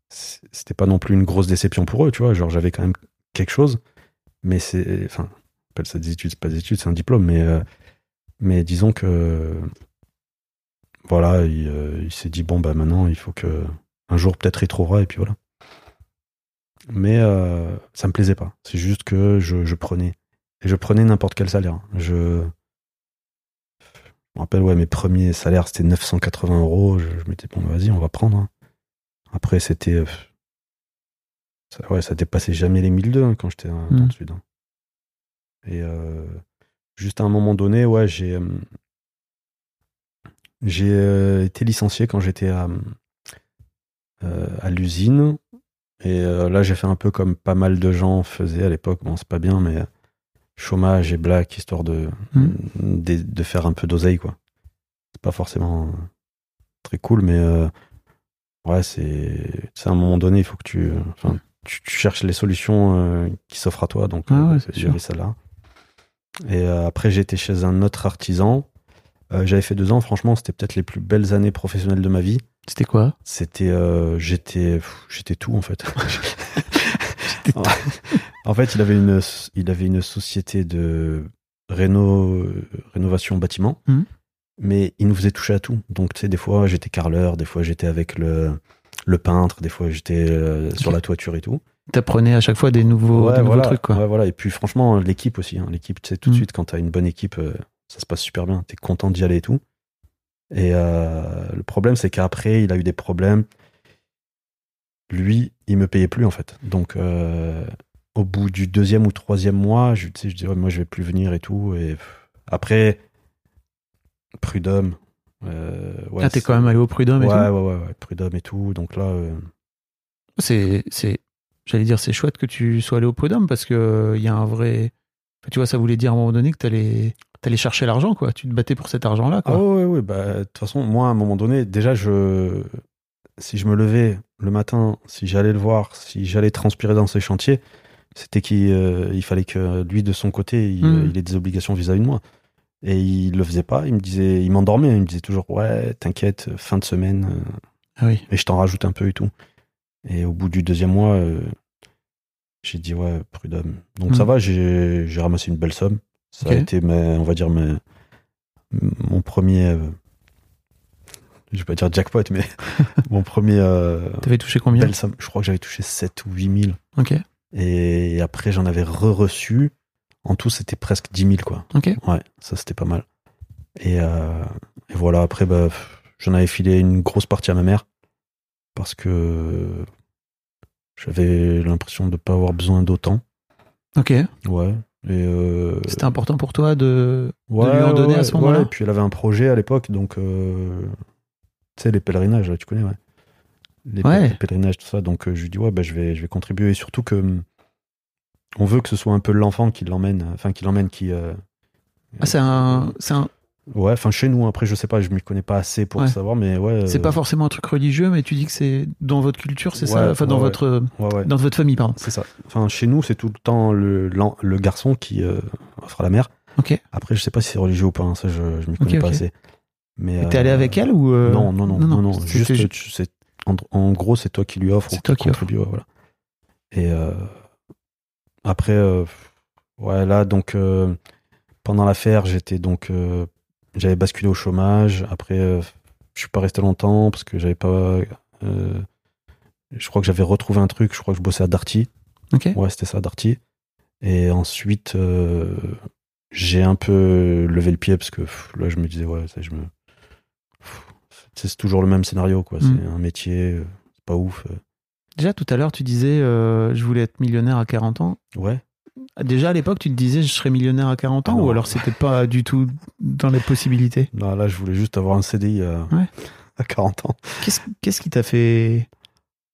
C'était pas non plus une grosse déception pour eux, tu vois. Genre, j'avais quand même quelque chose, mais c'est. Enfin, on appelle ça des études, c'est pas des études, c'est un diplôme, mais. euh, mais disons que. Voilà, il, euh, il s'est dit, bon, bah maintenant, il faut que. Un jour, peut-être, il trouvera, et puis voilà. Mais euh, ça me plaisait pas. C'est juste que je, je prenais. Et je prenais n'importe quel salaire. Je. Je me rappelle, ouais, mes premiers salaires, c'était 980 euros. Je, je m'étais bon, vas-y, on va prendre. hein. Après, c'était. euh, ça, ouais, ça dépassait jamais les 1002 hein, quand j'étais dans le sud. hein. Et euh, juste à un moment donné, ouais, j'ai. euh, j'ai euh, été licencié quand j'étais à, euh, à l'usine. Et là, j'ai fait un peu comme pas mal de gens faisaient à l'époque. Bon, c'est pas bien, mais chômage et black, histoire de, Mm. de, de faire un peu d'oseille, quoi. C'est pas forcément très cool, mais euh, ouais, c'est à un moment donné, il faut que tu, tu, tu cherches les solutions euh, qui s'offrent à toi. Donc, Ah ouais, avait ça là. Et euh, après, j'étais chez un autre artisan. Euh, J'avais fait deux ans. Franchement, c'était peut-être les plus belles années professionnelles de ma vie. C'était quoi? C'était, euh, j'étais, j'étais tout en fait. [LAUGHS] en, en fait, il avait une, il avait une société de réno, rénovation bâtiment, Mhm. mais il nous faisait toucher à tout. Donc, tu sais, des fois, j'étais carreleur, des fois, j'étais avec le, le peintre, des fois, j'étais euh, sur la toiture et tout. T'apprenais à chaque fois des nouveaux, des nouveaux voilà, trucs, quoi. ouais, voilà. Et puis, franchement, l'équipe aussi. hein. L'équipe, tu sais, tout de Mhm. suite, quand t'as une bonne équipe, euh, ça se passe super bien. T'es content d'y aller et tout. Et euh, le problème, c'est qu'après, il a eu des problèmes. Lui, il me payait plus, en fait. Donc, euh, au bout du deuxième ou troisième mois, je, tu sais, je dis, ouais, moi, je vais plus venir et tout. Et après, prud'homme. euh, ouais, ah, t'es quand même allé au prud'homme Ouais, et ouais, tout ouais, ouais, prud'homme et tout. Donc là, euh, c'est, j'allais dire, c'est chouette que tu sois allé au Podum parce que il y a un vrai. Enfin, tu vois, ça voulait dire à un moment donné que t'allais allais chercher l'argent, quoi. Tu te battais pour cet argent-là, quoi. Ah ouais, ouais, bah, de toute façon, moi, à un moment donné, déjà, je, si je me levais le matin, si j'allais le voir, si j'allais transpirer dans ses chantiers, c'était qu'il euh, il fallait que lui, de son côté, il, Mm. il ait des obligations vis-à-vis de moi. Et il le faisait pas. Il me disait, il m'endormait. Il me disait toujours, ouais, t'inquiète, fin de semaine, euh, Ah oui. et je t'en rajoute un peu et tout. Et au bout du deuxième mois, euh, j'ai dit, ouais, prud'homme. Donc ça va, j'ai ramassé une belle somme. Ça a été, on va dire, mon premier. euh, je vais pas dire jackpot, mais [LAUGHS] mon premier. euh, T'avais touché combien? belle somme. Je crois que j'avais touché 7 ou 8 000. Ok. Et après, j'en avais re-reçu. En tout, c'était presque 10 000, quoi. Ok. Ouais, ça c'était pas mal. Et, euh, et voilà, après, bah, j'en avais filé une grosse partie à ma mère parce que j'avais l'impression de pas avoir besoin d'autant. Ok. Ouais. Et euh, C'était important pour toi de. ouais, lui en donner à ce moment-là ouais. Et puis elle avait un projet à l'époque, donc euh, tu sais, les pèlerinages, là, tu connais, ouais. Les, pèlerinages, tout ça. Donc euh, je lui dis, ouais, bah, je, vais, je vais contribuer. Et surtout que on veut que ce soit un peu l'enfant qui l'emmène, enfin, qui l'emmène, qui. Ah, c'est un. C'est un. Ouais, enfin chez nous, après je sais pas, je m'y connais pas assez pour Ouais. savoir, mais ouais. C'est euh, pas forcément un truc religieux, mais tu dis que c'est dans votre culture, c'est ça Ouais, Enfin, dans votre. Dans votre famille, pardon. C'est ça. Enfin, chez nous, c'est tout le temps le, le garçon qui euh, offre à la mère. Ok. Après, je sais pas si c'est religieux ou pas, hein, ça je, je m'y connais pas assez. Mais, T'es euh, allé avec elle ou. euh, non, non, non, non, non, c'était Juste, en, en gros, c'est toi qui lui offres C'est ou toi qui contribue, voilà. Et euh, après, euh, ouais, là, donc, euh, pendant l'affaire, j'étais donc, euh, j'avais basculé au chômage. Après, euh, je suis pas resté longtemps parce que j'avais pas. euh, je crois que j'avais retrouvé un truc. Je crois que je bossais à Darty. Ok. Ouais, c'était ça, Darty. Et ensuite, euh, j'ai un peu levé le pied parce que pff, là, je me disais, ouais, ça, je me. c'est toujours le même scénario, quoi. Mm. C'est un métier, euh, c'est pas ouf. Déjà, tout à l'heure, tu disais je voulais être millionnaire à 40 ans. Ouais. Déjà, à l'époque, tu te disais je serais millionnaire à 40 ans Ah ou alors c'était pas du tout dans les possibilités? Là, là, je voulais juste avoir un CDI à, Ouais. à 40 ans. Qu'est-ce qu'est-ce qui t'a fait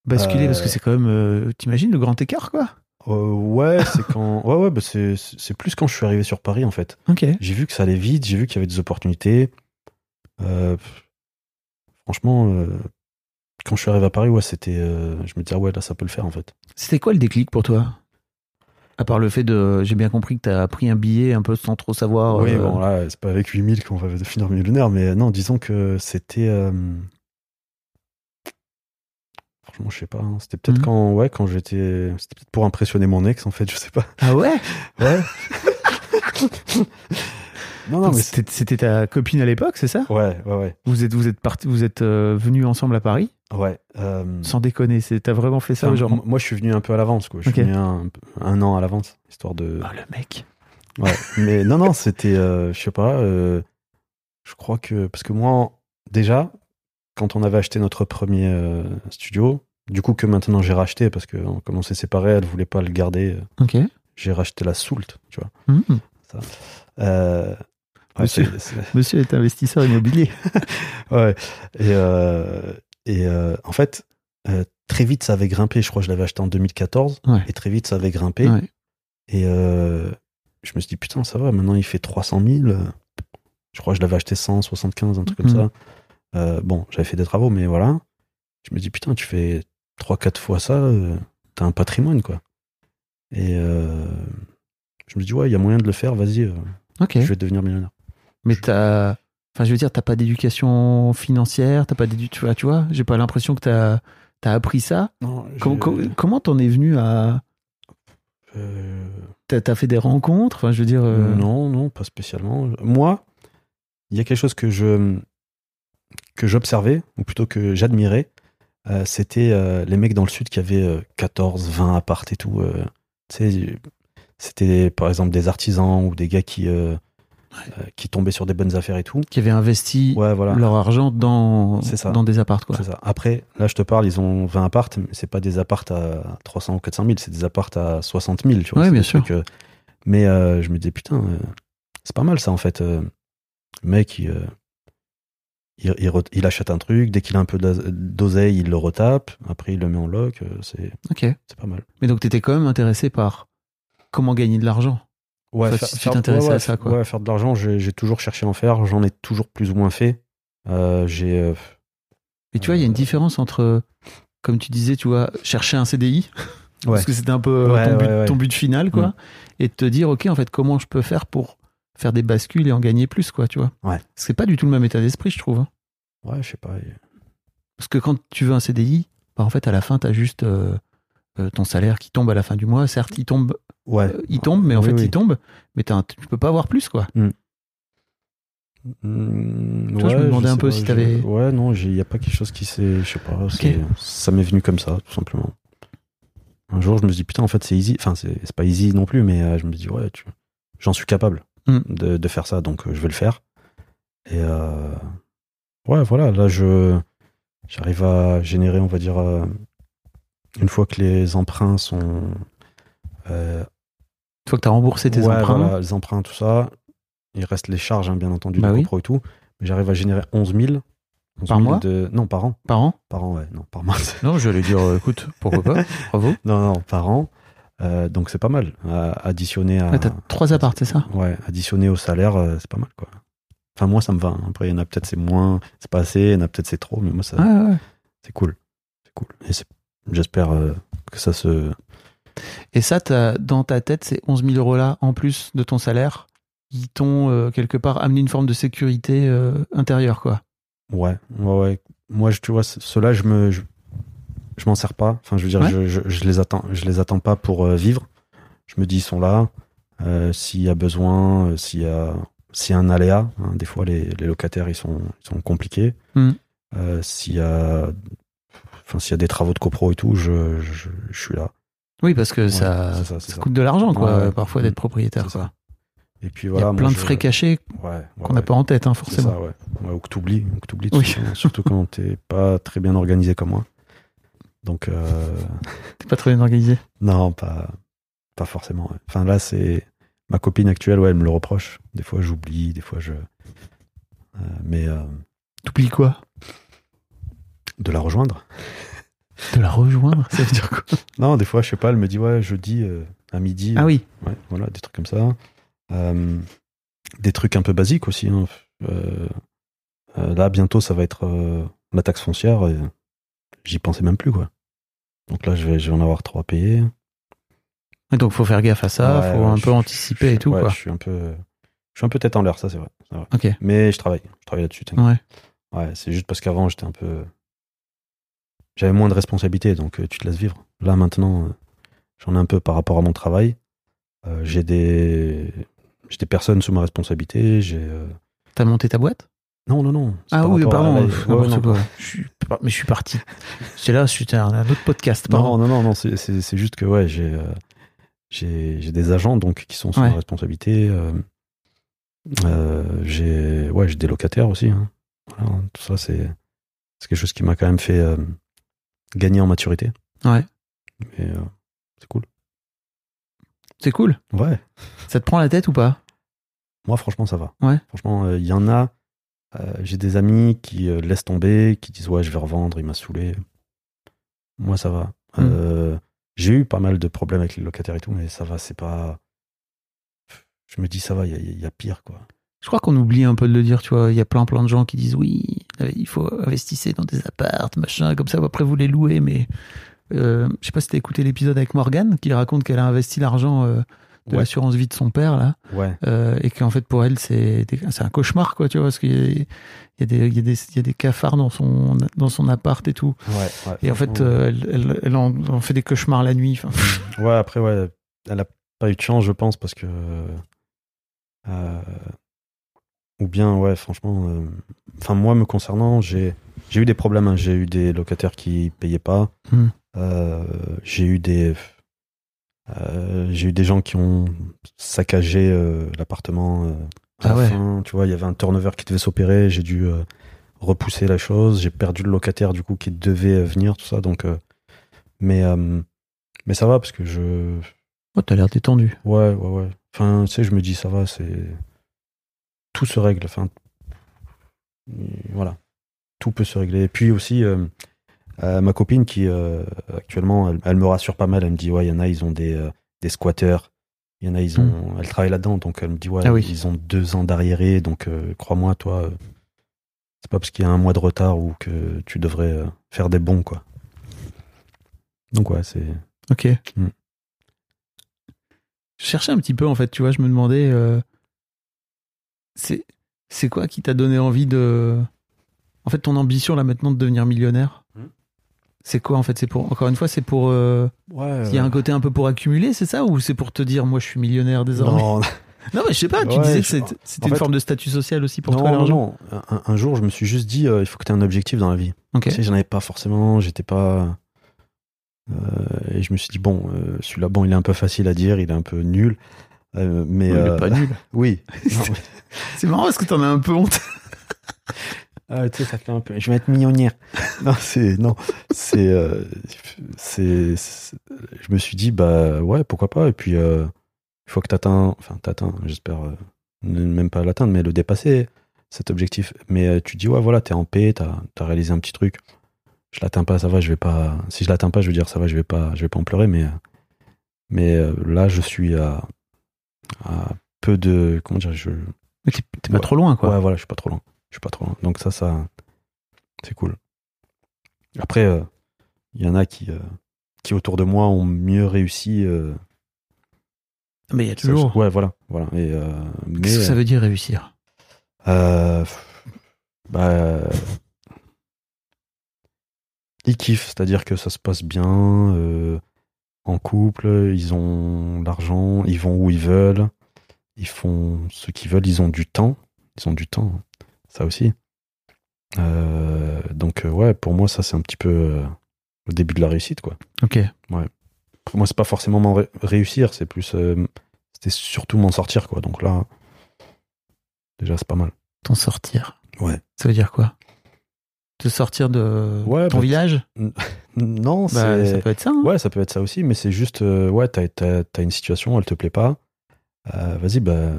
basculer? Euh, Parce que c'est quand même. euh, T'imagines le grand écart, quoi? Euh, ouais, [LAUGHS] c'est quand. Ouais, ouais, bah c'est c'est plus quand je suis arrivé sur Paris, en fait. Ok. J'ai vu que ça allait vite, j'ai vu qu'il y avait des opportunités. Euh, franchement, euh, quand je suis arrivé à Paris, ouais, c'était. euh, je me disais, ah ouais, là, ça peut le faire, en fait. C'était quoi le déclic pour toi? À part le fait de. J'ai bien compris que t'as pris un billet un peu sans trop savoir. Oui, euh, bon, là, c'est pas avec 8000 qu'on va finir millionnaire, mais non, disons que c'était. euh, Franchement, je sais pas. hein, C'était peut-être Mhm. quand, ouais, quand j'étais. C'était peut-être pour impressionner mon ex, en fait, je sais pas. Ah ouais? Ouais. [LAUGHS] non, non, mais. C'était ta copine à l'époque, c'est ça? Ouais, ouais, ouais. Vous êtes, vous êtes, parti, vous êtes euh, venus ensemble à Paris? Ouais. euh, Sans déconner, t'as vraiment fait ça enfin, genre... m- Moi, je suis venu un peu à l'avance, quoi. Je suis venu un, un an à l'avance, histoire de. Oh, le mec Ouais. mais non, non, c'était. euh, je sais pas. euh, je crois que. Parce que moi, déjà, quand on avait acheté notre premier euh, studio, du coup, que maintenant j'ai racheté, parce que comme on s'est séparés, elle voulait pas le garder, Ok. j'ai racheté la Soult, tu vois. Mhm. Euh, ouais, Monsieur. c'est- Monsieur est investisseur immobilier. [LAUGHS] Ouais. Et, euh, et euh, en fait, euh, très vite, ça avait grimpé. Je crois que je l'avais acheté en 2014. Ouais. Et très vite, ça avait grimpé. Ouais. Et je me suis dit, putain, ça va, maintenant il fait 300 000. Je crois que je l'avais acheté 175, un truc comme Mhm. ça. Bon, j'avais fait des travaux, mais voilà. Je me dis, putain, tu fais 3-4 fois ça, t'as un patrimoine, quoi. Et je me dis, ouais, il y a moyen de le faire, vas-y, euh, Ok. je vais devenir millionnaire. Mais t'as... Enfin, je veux dire, t'as pas d'éducation financière, t'as pas d'éducation... Tu vois, tu vois j'ai pas l'impression que t'as as appris ça. Non, Com- com- comment t'en es venu à... euh, T'as as fait des rencontres? Enfin, je veux dire... euh, Non, non, pas spécialement. Moi, il y a quelque chose que je que j'observais, ou plutôt que j'admirais, euh, c'était euh, les mecs dans le sud qui avaient euh, 14, 20 appart et tout. tu sais, c'était par exemple des artisans ou des gars qui, euh, euh, qui tombaient sur des bonnes affaires et tout. Qui avaient investi Ouais, voilà. leur argent dans, ça. dans des apparts, quoi. Ça. Après, là, je te parle, ils ont 20 apparts, mais c'est pas des apparts à 300 ou 400 000, c'est des apparts à 60 000, tu vois. Ouais, c'est bien sûr. euh, mais euh, je me disais, putain, euh, c'est pas mal ça, en fait. Le mec, il, il, il re- il achète un truc, dès qu'il a un peu d'os- d'oseille, il le retape, après il le met en loc, euh, c'est Ok. c'est pas mal. Mais donc, t'étais quand même intéressé par comment gagner de l'argent. Ouais, Enfin, si tu t'intéressais ouais, à ça, quoi. Ouais, faire de l'argent, j'ai toujours cherché à en faire, j'en ai toujours plus ou moins fait. Euh, j'ai euh, Mais tu vois, il y a une Euh. différence entre, comme tu disais, tu vois, chercher un CDI, [LAUGHS] parce que c'était un peu ton, but, ton final, quoi, Mm. et te dire, ok, en fait, comment je peux faire pour faire des bascules et en gagner plus, quoi, tu vois. Ouais. C'est pas du tout le même état d'esprit, je trouve. hein. ouais, je sais pas. Parce que quand tu veux un CDI, bah, en fait, à la fin, tu as juste euh, euh, ton salaire qui tombe à la fin du mois. Certes, il tombe, Ouais. euh, il tombe mais en Oui, fait, oui. il tombe, mais tu peux pas avoir plus, quoi. Mm, Toi, je me demandais un peu pas, si t'avais- Ouais, non, il n'y a pas quelque chose qui s'est. Je sais pas. Ça m'est venu comme ça, tout simplement. Un jour, je me suis dit, putain, en fait, c'est easy. Enfin, c'est pas easy non plus, mais euh, je me dis, ouais, tu... j'en suis capable Mm. de, de faire ça, donc je vais le faire. Et ouais, voilà, là, je j'arrive à générer, on va dire, une fois que les emprunts sont. euh, Une fois que tu as remboursé tes ouais, emprunts, voilà, les emprunts, tout ça. Il reste les charges, hein, bien entendu, Bah de oui. et tout. Mais j'arrive à générer 11 000. 11 Par 000 mois de... Non, par an. par an Par an, ouais. Non, par mois. [LAUGHS] Non, je vais dire, euh, écoute, pourquoi pas Bravo. non, non, par an. Euh, donc c'est pas mal. Additionner à. Ah, t'as trois apparts, c'est ça Ouais, additionner au salaire, c'est pas mal, quoi. Enfin, moi, ça me va. hein. Après, il y en a peut-être c'est moins, c'est pas assez, il y en a peut-être c'est trop, mais moi, ça, Ouais, ouais. c'est cool. C'est cool. Et c'est- j'espère euh, que ça se. Et ça, dans ta tête, ces 11 000 euros-là, en plus de ton salaire, ils t'ont euh, quelque part amené une forme de sécurité euh, intérieure, quoi. Ouais, ouais, ouais. Moi, je, tu vois, ceux-là, je me, je, je m'en sers pas. Enfin, je veux dire, Ouais. je, je, je les attends, je les attends pas pour vivre. Je me dis, ils sont là. Euh, s'il y a besoin, s'il y a, s'il y a un aléa, hein, des fois, les, les locataires, ils sont, ils sont compliqués. Euh, s'il y a, enfin, s'il y a des travaux de copro et tout, je, je, je suis là. Oui, parce que Ouais, ça, ça, c'est ça ça. coûte de l'argent, quoi, Ouais, parfois Mm. d'être propriétaire, ça. quoi. Et puis Il voilà. y a moi, plein de je- frais cachés Ouais, qu'on n'a pas en tête, hein, forcément. Ou que t'oublies, ou que t'oublies, Oui. surtout- quand t'es pas très bien organisé comme moi. Donc, euh, [LAUGHS] T'es pas très bien organisé. non, pas, pas forcément. Enfin, là, c'est ma copine actuelle, ouais, elle me le reproche. Des fois, j'oublie, des fois, je. euh, mais euh, T'oublies quoi? De la rejoindre. De la rejoindre [LAUGHS] Ça veut dire quoi? Non, des fois, je sais pas, elle me dit, ouais, jeudi euh, à midi. Ah oui. Ouais, voilà, des trucs comme ça. Euh, des trucs un peu basiques aussi. hein. Euh, là, bientôt, ça va être la taxe foncière. Et j'y pensais même plus, quoi. Donc là, je vais, je vais en avoir trois. Et donc, faut faire gaffe à ça, Ouais, faut ouais, un je- peu anticiper et tout, quoi. Je suis un peu, je suis un peu tête en l'air, ça, c'est vrai. vrai. Ok. Mais je travaille, je travaille là-dessus. Ouais. Ouais, c'est juste parce qu'avant, j'étais un peu, j'avais moins de responsabilités, donc euh, tu te laisses vivre. Là, maintenant, euh, j'en ai un peu par rapport à mon travail. Euh, j'ai des, des personnes sous ma responsabilité. J'ai, euh, T'as monté ta boîte? Non, non, non. Ah oui, pardon. la- Ouais, [LAUGHS] non. Je suis Mais je suis parti. C'est là, c'était un, un autre podcast. Pardon. Non, non, non, non, c'est- juste que ouais, j'ai euh, j'ai des agents donc qui sont sous Ouais. ma responsabilité. j'ai ouais, j'ai des locataires aussi. hein. Voilà, tout ça, c'est c'est quelque chose qui m'a quand même fait gagner en maturité. Ouais. Et euh, c'est cool. C'est cool. Ouais. Ça te prend la tête ou pas? Moi, franchement, ça va. Ouais. Franchement, euh, il y en a. euh, j'ai des amis qui laissent tomber, qui disent ouais, je vais revendre, il m'a saoulé. Moi, ça va. Mm. J'ai eu pas mal de problèmes avec les locataires et tout, mais ça va, c'est pas. Je me dis ça va, il y, a- il y a pire quoi. Je crois qu'on oublie un peu de le dire, tu vois. Il y a plein plein de gens qui disent oui, euh, il faut investir dans des appartes, machin, comme ça, après vous les louez. Mais euh, je sais pas si t'as écouté l'épisode avec Morgane qui raconte qu'elle a investi l'argent euh, de Ouais. l'assurance vie de son père là, Ouais. euh, et qu'en fait pour elle c'est un cauchemar quoi, tu vois, parce qu'il y y, a des- il y, y a des cafards dans son dans son appart et tout. Ouais, ouais, Et en fait, euh, elle, elle, elle en, en fait des cauchemars la nuit. Ouais, après, ouais, elle a pas eu de chance, je pense, parce que. Ou bien, ouais, franchement. euh, Enfin, moi, me concernant, j'ai j'ai eu des problèmes. hein. J'ai eu des locataires qui payaient pas. Hmm. Euh, j'ai eu des. euh, j'ai eu des gens qui ont saccagé euh, l'appartement. euh, Ah ouais. fin. Tu vois, il y avait un turnover qui devait s'opérer. J'ai dû repousser la chose. J'ai perdu le locataire, du coup, qui devait venir, tout ça. Donc. mais. mais ça va parce que je. oh, t'as l'air détendu. Ouais, ouais, ouais. Enfin, tu sais, je me dis, ça va, c'est. Tout se règle. Enfin. Voilà. tout peut se régler. Et puis aussi, euh, euh, ma copine qui euh, actuellement, elle, elle me rassure pas mal. Elle me dit ouais, il y en a, ils ont des, des squatteurs. Il y en a, ils ont. Elle travaille là-dedans, donc elle me dit ouais, Ah oui. ils ont deux ans d'arriéré. Donc crois-moi, toi, c'est pas parce qu'il y a un mois de retard ou que tu devrais faire des bons quoi. Donc ouais, c'est. Ok. Mm. Je cherchais un petit peu, en fait, tu vois, je me demandais. C'est, c'est quoi qui t'a donné envie de. En fait, ton ambition là maintenant de devenir millionnaire Mm. C'est quoi en fait? C'est pour. Encore une fois, c'est pour. euh, Ouais. Il y a un côté un peu pour accumuler, c'est ça? Ou c'est pour te dire, moi je suis millionnaire désormais? Non, [LAUGHS] Non, mais je sais pas, tu Ouais, disais que c'était en une fait- forme de statut social aussi pour non, toi non, l'argent? non. Un, un jour, je me suis juste dit, euh, il faut que tu aies un objectif dans la vie. Ok. Tu sais, j'en avais pas forcément, j'étais pas. euh, et je me suis dit, bon, euh, celui-là, bon, il est un peu facile à dire, il est un peu nul. Euh, mais. Oui, mais euh, pas nul. [LAUGHS] oui. [LAUGHS] C'est marrant parce que t'en as un peu honte. [LAUGHS] ah, tu sais, ça fait un peu. Je vais être millionnaire. non, c'est. Non. C'est. euh, c'est. c'est- Je me suis dit, bah, ouais, pourquoi pas. Et puis, euh, une fois que t'atteins. Enfin, t'atteins, j'espère. euh, même pas l'atteindre, mais le dépasser, cet objectif. Mais euh, tu te dis, ouais, voilà, t'es en paix, t'as as réalisé un petit truc. Je l'atteins pas, ça va, je vais pas. Si je l'atteins pas, je veux dire, ça va, je vais pas, je vais pas en pleurer, mais. Mais là, je suis à. À peu de. Comment dire je, Mais t'es pas Ouais. trop loin, quoi. Ouais, voilà, je suis pas trop loin. Je suis pas trop loin. Donc ça, ça, c'est cool. Après, euh, il y en a qui, euh, qui autour de moi ont mieux réussi. euh, Mais il y a ça, toujours. ouais, voilà, voilà. Et euh, mais Qu'est-ce que ça veut dire réussir? bah, ils kiffent, c'est-à-dire que ça se passe bien en couple, ils ont l'argent, ils vont où ils veulent, ils font ce qu'ils veulent, ils ont du temps, ils ont du temps, ça aussi. Euh, donc euh, ouais, pour moi ça c'est un petit peu euh, le début de la réussite quoi. Ok. Pour moi c'est pas forcément m'en ré- réussir, c'est plus euh, c'était surtout m'en sortir quoi. Donc là déjà c'est pas mal. T'en sortir. Ouais. Ça veut dire quoi? Te sortir de Ouais, ton bah, village [LAUGHS] Non, Bah, Ça peut être ça. hein. Ouais, ça peut être ça aussi, mais c'est juste, euh, ouais, t'as, une situation, elle te plaît pas. Euh, vas-y, bah,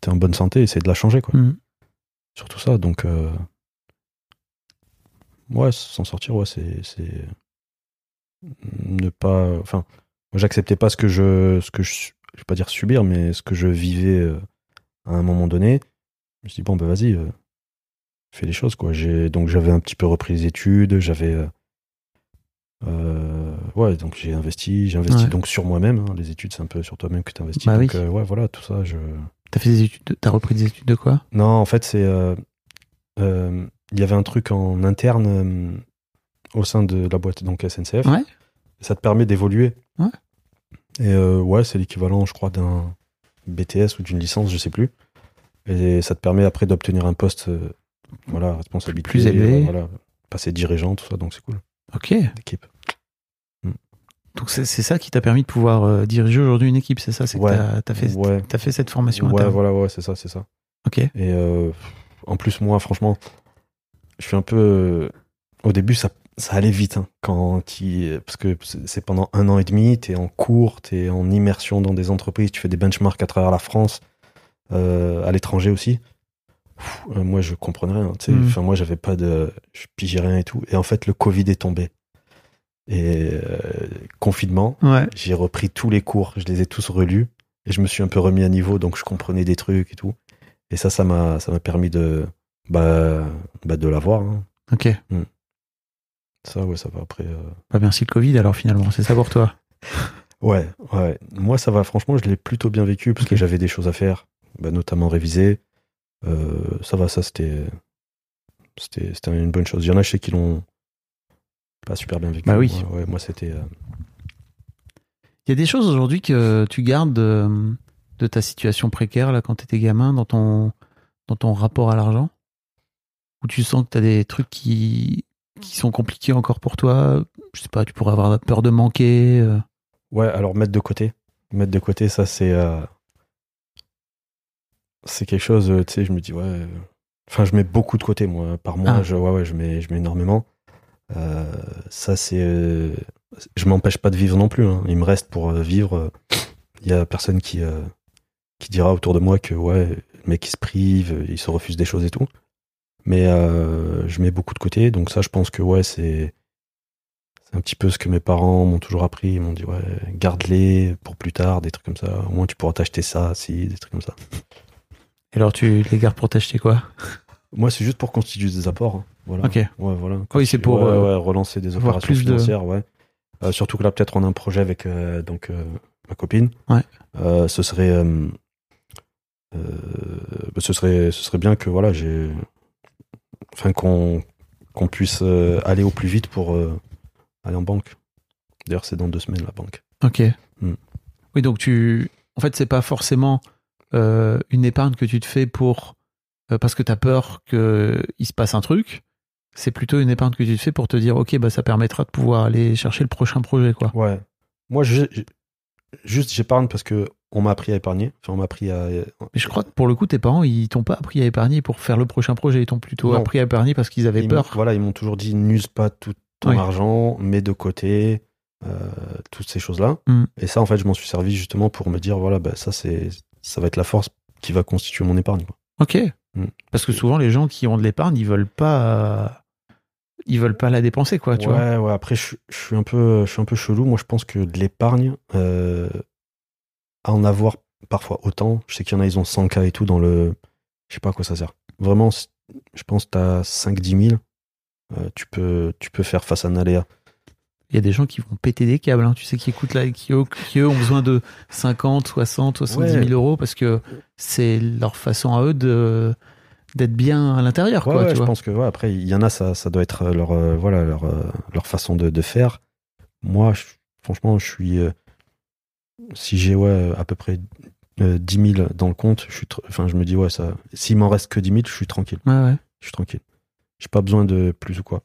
t'es en bonne santé, essaie de la changer, quoi. Mm. Surtout ça, donc, euh, ouais, s'en sortir, ouais, c'est, ne pas, enfin, moi, j'acceptais pas ce que je, ce que je, je vais pas dire subir, mais ce que je vivais à un moment donné. Je me suis dit, bon, bah, vas-y, fais les choses, quoi. J'ai, donc, j'avais un petit peu repris les études, j'avais, euh, euh, ouais, donc j'ai investi, j'ai investi Ouais. donc sur moi-même. hein. Les études, c'est un peu sur toi-même que tu investis. Bah donc, oui. euh, ouais, voilà, tout ça. Je... T'as fait des études. de- T'as repris des études de quoi? Non, en fait, c'est. euh, euh, Il y avait un truc en interne au sein de la boîte, donc SNCF. Ouais. Ça te permet d'évoluer. Ouais. Et ouais, c'est l'équivalent, je crois, d'un BTS ou d'une licence, je sais plus. Et ça te permet après d'obtenir un poste, voilà, responsabilité. Plus élevé. euh, Voilà, passer dirigeant, tout ça, donc c'est cool. Ok. L'équipe. Donc c'est c'est ça qui t'a permis de pouvoir euh, diriger aujourd'hui une équipe, c'est ça? C'est que t'as- fait, Ouais. fait cette formation Ouais, voilà, ouais, c'est ça, c'est ça. Ok. Et euh, en plus, moi, franchement, je suis un peu. au début, ça, ça allait vite. hein, quand il, parce que c'est pendant un an et demi, tu es en cours, tu es en immersion dans des entreprises, tu fais des benchmarks à travers la France, euh, à l'étranger aussi. Pff, euh, moi, je comprenais rien. tu sais. Mm. Enfin, moi, j'avais pas de. Je pigeais rien et tout. Et en fait, le Covid est tombé. Et euh, confinement, Ouais. j'ai repris tous les cours, je les ai tous relus et je me suis un peu remis à niveau, donc je comprenais des trucs et tout. Et ça, ça m'a, ça m'a permis de, bah, bah de l'avoir. hein. Ok. Ça, ouais, ça va après. euh, Bah merci le Covid alors finalement, c'est ça pour toi. [LAUGHS] Ouais, ouais. Moi, ça va. Franchement, je l'ai plutôt bien vécu parce que j'avais des choses à faire, bah, notamment réviser. Euh, ça va, ça c'était, c'était, c'était une bonne chose. Il y en a, je sais qui l'ont pas super bien vécu. Bah oui. Moi, ouais, moi, c'était. euh, Il y a des choses aujourd'hui que tu gardes de, de ta situation précaire là quand t'étais gamin dans ton dans ton rapport à l'argent? Où tu sens que t'as des trucs qui qui sont compliqués encore pour toi? Je sais pas, tu pourrais avoir peur de manquer. euh. Ouais, alors mettre de côté. Mettre de côté, ça c'est. euh, C'est quelque chose, euh, tu sais, je me dis, ouais. euh, Enfin, je mets beaucoup de côté, moi. Par mois, Ah. je, ouais, ouais, je mets, je mets énormément. Euh, ça, c'est. euh, Je m'empêche pas de vivre non plus. hein. Il me reste pour vivre. Il y a personne qui, qui dira autour de moi que, ouais, le mec, il se prive, il se refuse des choses et tout. Mais je mets beaucoup de côté. Donc ça, je pense que ouais, c'est c'est un petit peu ce que mes parents m'ont toujours appris. Ils m'ont dit ouais, garde-les pour plus tard, des trucs comme ça. Au moins tu pourras t'acheter ça, si, des trucs comme ça. Et alors, tu les gardes pour t'acheter quoi? Moi, c'est juste pour constituer des apports. hein. Voilà. Ok. Ouais, voilà. Oui, c'est pour, Ouais, euh, ouais, relancer des avoir opérations plus de- financières, ouais. Euh, surtout que là, peut-être, on a un projet avec euh, donc euh, ma copine. Ouais. Euh, ce serait, euh, euh, bah, ce serait, ce serait bien que voilà, j'ai, enfin qu'on qu'on puisse euh, aller au plus vite pour euh, aller en banque. D'ailleurs, c'est dans deux semaines la banque. Ok. Hmm. Oui, donc tu. En fait, c'est pas forcément euh, une épargne que tu te fais pour. euh, parce que tu as peur qu'il se passe un truc. C'est plutôt une épargne que tu te fais pour te dire, ok, bah, ça permettra de pouvoir aller chercher le prochain projet, quoi. Ouais. Moi, je- je- juste, j'épargne parce que on m'a appris à épargner. Enfin, on m'a appris à. Mais je crois que pour le coup, tes parents, ils t'ont pas appris à épargner pour faire le prochain projet. Ils t'ont plutôt Non. appris à épargner parce qu'ils avaient Ils peur. Voilà, ils m'ont toujours dit n'use pas tout ton Oui. argent, mets de côté, euh, toutes ces choses-là. Mm. Et ça, en fait, je m'en suis servi justement pour me dire voilà, bah, ça, c'est, ça va être la force qui va constituer mon épargne. quoi. Ok. Mm. Parce que souvent, les gens qui ont de l'épargne, ils veulent pas. Ils veulent pas la dépenser, quoi, tu vois. ouais, ouais. Après, je, je suis un peu, je suis un peu chelou. Moi, je pense que de l'épargne, euh, à en avoir parfois autant. Je sais qu'il y en a, ils ont 100 k et tout dans le. Je sais pas à quoi ça sert. Vraiment, je pense que tu as 5-10 000. euh, tu, peux, tu peux faire face à un aléa. Il y a des gens qui vont péter des câbles, hein, tu sais, qui écoutent là, qui, qui eux ont besoin de 50, 60, 70 000 Ouais. euros parce que c'est leur façon à eux de d'être bien à l'intérieur, Ouais, quoi. ouais, tu je vois. pense que ouais, après il y en a ça, ça doit être leur euh, voilà leur euh, leur façon de, de faire. Moi, je- franchement, je suis euh, si j'ai ouais à peu près euh, 10 000 dans le compte, je suis enfin je me dis ouais ça s'il m'en reste que 10 000, je suis tranquille, je suis tranquille. J'ai pas besoin de plus ou quoi.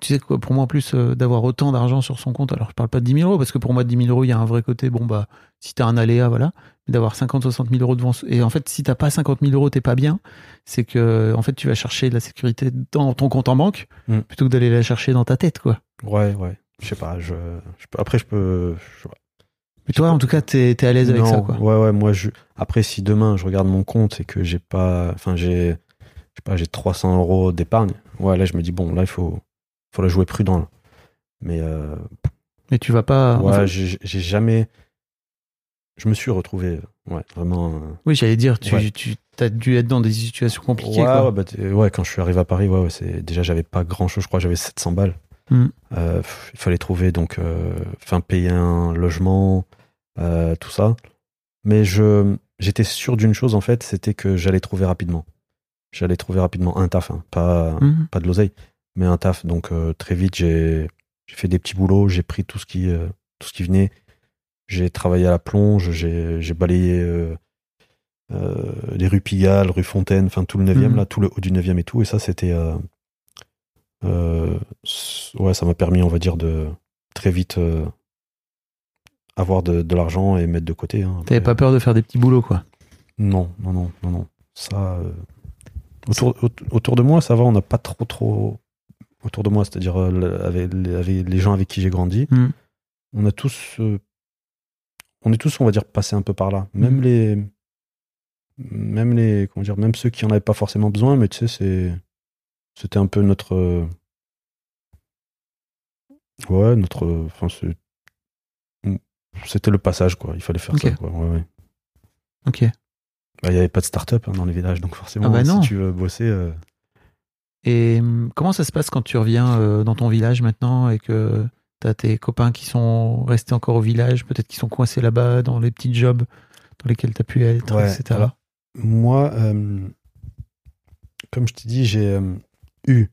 Tu sais quoi, pour moi, en plus euh, d'avoir autant d'argent sur son compte, alors je parle pas de 10 000 euros, parce que pour moi, 10 000 euros, il y a un vrai côté, bon, bah, si t'as un aléa, voilà, mais d'avoir 50, 60 000 euros devant. Et en fait, si t'as pas 50 000 euros, t'es pas bien, c'est que, en fait, tu vas chercher de la sécurité dans ton compte en banque, Mm. plutôt que d'aller la chercher dans ta tête, quoi. Ouais, ouais. Je sais pas, je, je peux- après je peux je- Mais toi, en tout cas, t'es es à l'aise avec ça, quoi. Ouais, ouais, moi, je... après, si demain je regarde mon compte et que j'ai pas, enfin, j'ai, je sais pas, j'ai 300 euros d'épargne, ouais, là, je me dis, bon, là, il faut, faut la jouer prudent, là. Mais, euh, Mais tu vas pas. ouais, j'ai j'ai jamais, je me suis retrouvé, ouais, vraiment. euh, oui, j'allais dire, tu, Ouais. tu as dû être dans des situations compliquées, ouais, quoi. ouais, bah, t'es- ouais, quand je suis arrivé à Paris, ouais, c'est, déjà, j'avais pas grand chose, je crois, que j'avais 700 balles. Mm. Euh, pff, il fallait trouver, donc, euh, enfin, payer un logement, euh, tout ça. Mais je, j'étais sûr d'une chose, en fait, c'était que j'allais trouver rapidement. J'allais trouver rapidement un taf, hein, pas, Mhm. pas de l'oseille, mais un taf. Donc, euh, très vite, j'ai, j'ai fait des petits boulots, j'ai pris tout ce qui, euh, tout ce qui venait. J'ai travaillé à la plonge, j'ai, j'ai balayé euh, les rues Pigalle, rue Fontaine, enfin tout le 9e, Mhm. là, tout le haut du 9e et tout. Et ça, c'était. ouais, ça m'a permis, on va dire, de très vite avoir de, de l'argent et mettre de côté. hein. T'avais pas peur de faire des petits boulots, quoi? Non, non, non, non, non. Ça. euh, autour, aut- autour de moi, ça va, on n'a pas trop, trop. Autour de moi, c'est-à-dire euh, avec, les- avec les gens avec qui j'ai grandi, Mhm. on a tous. euh, on est tous, on va dire, passés un peu par là. Même Mhm. les. Même les. Comment dire Même ceux qui en avaient pas forcément besoin, mais tu sais, c'est. C'était un peu notre. Ouais, notre. Enfin, c'était le passage, quoi. Il fallait faire ça, quoi. Ouais, ouais. Ok. Bah, il n'y avait pas de start-up hein, dans les villages, donc forcément, Ah bah si tu veux bosser. euh, Et hum, comment ça se passe quand tu reviens euh, dans ton village maintenant et que t'as tes copains qui sont restés encore au village, peut-être qui sont coincés là-bas dans les petits jobs dans lesquels tu as pu être, Ouais, etc. alors- Moi, euh, comme je t'ai dit, j'ai euh, eu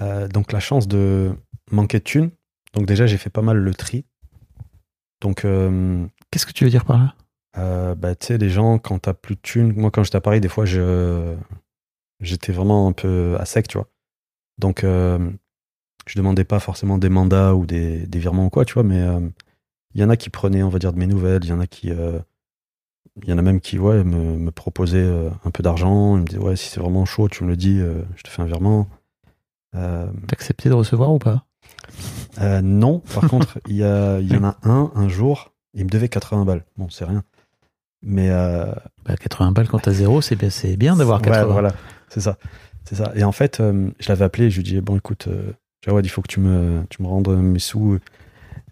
euh, donc la chance de manquer de thunes. Donc déjà, j'ai fait pas mal le tri. Donc, Qu'est-ce que tu veux dire par là? euh, bah, tu sais, les gens, quand t'as plus de thunes, moi, quand j'étais à Paris, des fois, je, j'étais vraiment un peu à sec, tu vois. Donc, euh, je demandais pas forcément des mandats ou des, des virements ou quoi, tu vois, mais euh, il y en a qui prenaient, on va dire, de mes nouvelles, il y en a qui. euh, il y en a même qui ouais, me, me proposaient euh, un peu d'argent. Ils me disaient, ouais, si c'est vraiment chaud, tu me le dis, je te fais un virement. Accepté de recevoir ou pas? Non, par [LAUGHS] contre, il y, a- y en a un, un jour, il me devait 80 balles. Bon, c'est rien. Mais. euh, bah, 80 balles quand t'as zéro, c'est bien, bien d'avoir ouais, 80. voilà, c'est ça. C'est ça. Et en fait, euh, je l'avais appelé, je lui dis bon écoute, euh, Jawad, il faut que tu me, tu me rendes mes sous.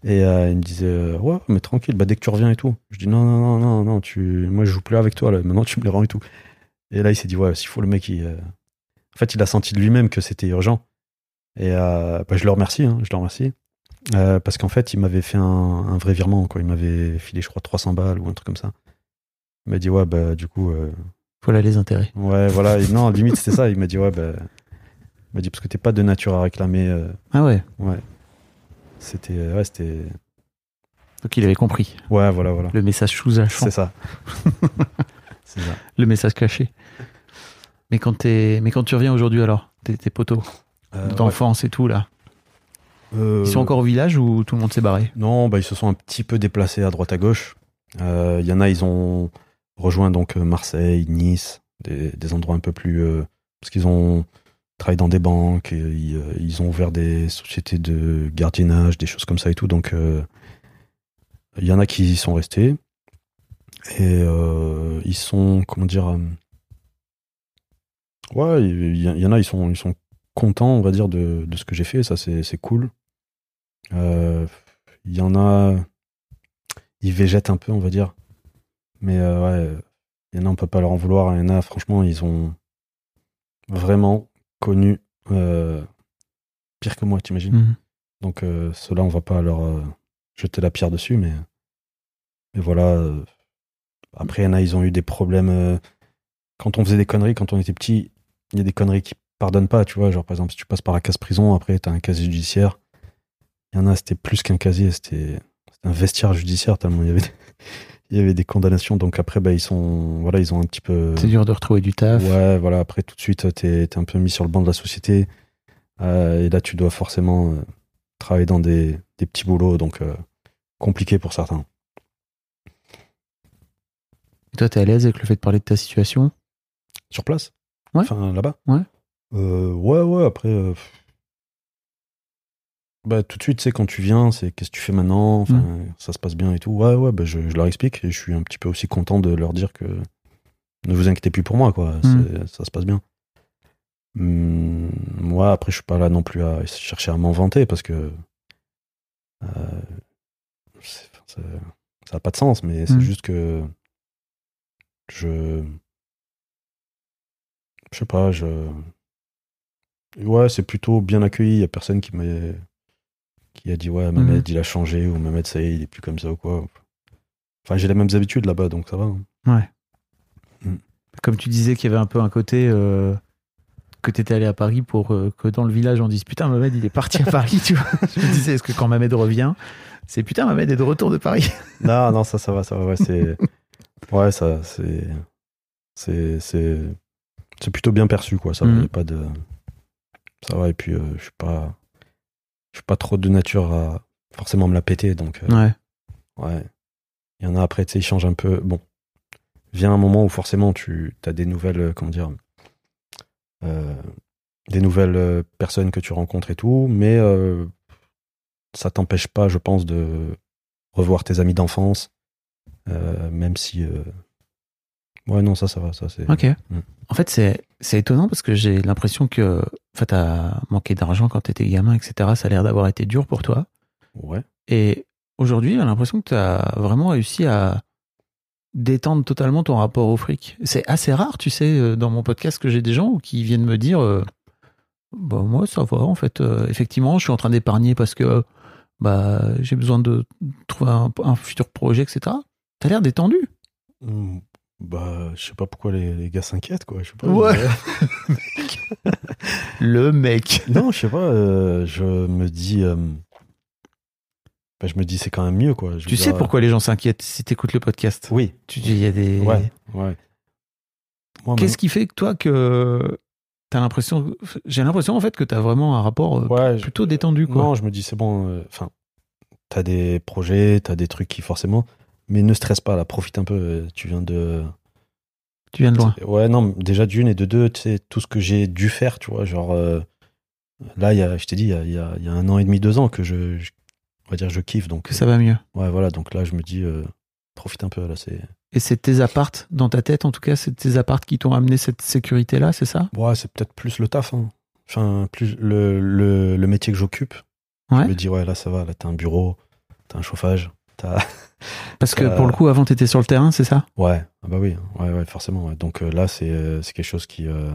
Et euh, il me disait euh, ouais, mais tranquille, bah, dès que tu reviens et tout. Je dis non, non, non, non, non, tu, moi je joue plus avec toi, là. maintenant tu me les rends et tout. Et là, il s'est dit ouais, s'il faut le mec, il, en fait, il a senti de lui-même que c'était urgent. Et bah, je le remercie, hein, je le remercie. Parce qu'en fait, il m'avait fait un, un vrai virement, quoi. Il m'avait filé, je crois, 300 balles ou un truc comme ça. Il m'a dit ouais, bah du coup. Euh, Voilà les intérêts. Ouais, voilà. Et non, limite, c'était ça. Il m'a dit, ouais, ben. Il m'a dit, parce que t'es pas de nature à réclamer. euh, Ah ouais. ouais. C'était. Ouais, c'était. Donc il avait compris. Ouais, voilà, voilà. Le message sous-jacent. C'est ça. [LAUGHS] c'est ça. Le message caché. Mais quand, t'es- Mais quand tu reviens aujourd'hui alors, tes, tes potos Euh, d'enfance et tout là, ouais. Euh, ils sont encore au village ou tout le monde s'est barré? Non, bah, ils se sont un petit peu déplacés à droite à gauche. Euh, Il y en a, ils ont rejoint donc euh, Marseille, Nice, des, endroits un peu plus. euh, parce qu'ils ont travaillé dans des banques, ils, euh, ils ont ouvert des sociétés de gardiennage, des choses comme ça et tout. Donc, il y en a qui y sont restés. Et ils sont, comment dire. ouais, il y, en a, ils sont, ils sont contents, on va dire, de, de ce que j'ai fait. Ça, c'est cool. Il y en a, ils végètent un peu, on va dire. Mais euh, ouais, il y en a, on peut pas leur en vouloir. Il y en a, franchement, ils ont vraiment connu euh, pire que moi, t'imagines. Mhm. Donc euh, ceux-là, on va pas leur jeter la pierre dessus, mais, mais voilà. après, il y en a, ils ont eu des problèmes. quand on faisait des conneries, quand on était petit, il y a des conneries qui pardonnent pas, tu vois. Genre, par exemple, si tu passes par la case prison, après, t'as un casier judiciaire. Il y en a, c'était plus qu'un casier, c'était c'était un vestiaire judiciaire, tellement il y avait des, il y avait des condamnations. Donc après, bah, ils sont, voilà, ils ont un petit peu. C'est dur de retrouver du taf. Ouais, voilà, après tout de suite, t'es es un peu mis sur le banc de la société. Euh, et là, tu dois forcément euh, travailler dans des, des petits boulots, donc euh, compliqué pour certains. Et toi, t'es à l'aise avec le fait de parler de ta situation? Sur place? Ouais. Enfin, là-bas? Ouais. Ouais, ouais, après. Bah, tout de suite, tu sais, quand tu viens, c'est qu'est-ce que tu fais maintenant Enfin, Ça se passe bien et tout. Ouais, ouais, bah, je, je leur explique et je suis un petit peu aussi content de leur dire que ne vous inquiétez plus pour moi, quoi. C'est- Ça se passe bien. Hum, moi, après, je suis pas là non plus à chercher à m'en vanter parce que. euh, c'est- c'est- ça n'a pas de sens, mais c'est Mm. juste que. Je. Je sais pas, je. Ouais, c'est plutôt bien accueilli. Il y a personne qui m'a qui a dit ouais, Mamed, il a changé ou Mamed, ça y est, il est plus comme ça ou quoi. Enfin, j'ai les mêmes habitudes là-bas, donc ça va. hein. Comme tu disais qu'il y avait un peu un côté euh, que t'étais allé à Paris pour euh, que dans le village on dise putain Mohamed il est parti à [LAUGHS] Paris, tu vois. Je me disais est-ce que quand Mohamed revient, c'est putain Mohamed est de retour de Paris? [LAUGHS] Non, non, ça, ça va, ça va. Ouais, c'est. ouais, ça, c'est. C'est. C'est. C'est plutôt bien perçu, quoi. Ça va, Mhm. y a pas de. Ça va, et puis, euh, je suis pas. Je suis pas trop de nature à forcément me la péter, donc. euh, Ouais. Ouais. Il y en a après, tu sais, ils changent un peu. Bon. Vient un moment où forcément tu as des nouvelles, euh, comment dire, euh, des nouvelles personnes que tu rencontres et tout, mais euh, ça t'empêche pas, je pense, de revoir tes amis d'enfance, euh, même si. Ouais, non, ça, ça va, ça c'est. Ok. Mm. En fait, c'est c'est étonnant parce que j'ai l'impression que en fait, t'as manqué d'argent quand t'étais gamin, etc. Ça a l'air d'avoir été dur pour toi. Ouais. Et aujourd'hui, j'ai l'impression que t'as vraiment réussi à détendre totalement ton rapport au fric. C'est assez rare, tu sais, euh, dans mon podcast que j'ai des gens qui viennent me dire euh, bah moi ça va en fait euh, effectivement je suis en train d'épargner parce que bah j'ai besoin de trouver un, un futur projet etc t'as l'air détendu Mm, Bah, je sais pas pourquoi les, les gars s'inquiètent, quoi. Je sais pas. Ouais. mais- [LAUGHS] le mec Non, je sais pas. euh, je me dis. euh, bah, je me dis, c'est quand même mieux, quoi. Je tu sais dire, pourquoi les gens s'inquiètent si t'écoutes le podcast? Oui. tu dis il y a des Ouais. Ouais. Qu'est-ce qui fait que toi que t'as l'impression j'ai l'impression en fait que t'as vraiment un rapport euh, je- plutôt détendu quoi Non, je me dis, c'est bon. euh, Enfin, t'as des projets, t'as des trucs qui forcément. Mais ne stresse pas, là, profite un peu. euh, Tu viens de. tu viens de loin Ouais, non, déjà d'une et de deux, tu sais, tout ce que j'ai dû faire, tu vois, genre. euh, là, il y a, je t'ai dit, il y a, y a- il y a un an et demi, deux ans que je. je- on va dire, je kiffe. Donc, que ça va mieux Ouais, voilà, donc là, je me dis, euh, profite un peu, là, c'est Et c'est tes appartes, dans ta tête en tout cas, c'est tes appartes qui t'ont amené cette sécurité-là, c'est ça? Ouais, c'est peut-être plus le taf. hein. Enfin, plus le, le, le métier que j'occupe. Ouais. Je me dis, ouais, là, ça va. Là, t'as un bureau, t'as un chauffage. Parce que pour le coup, avant, t'étais sur le terrain, c'est ça? Ouais, ah bah oui, ouais, ouais, forcément. ouais. Donc euh, là, c'est, euh, c'est quelque chose qui. euh,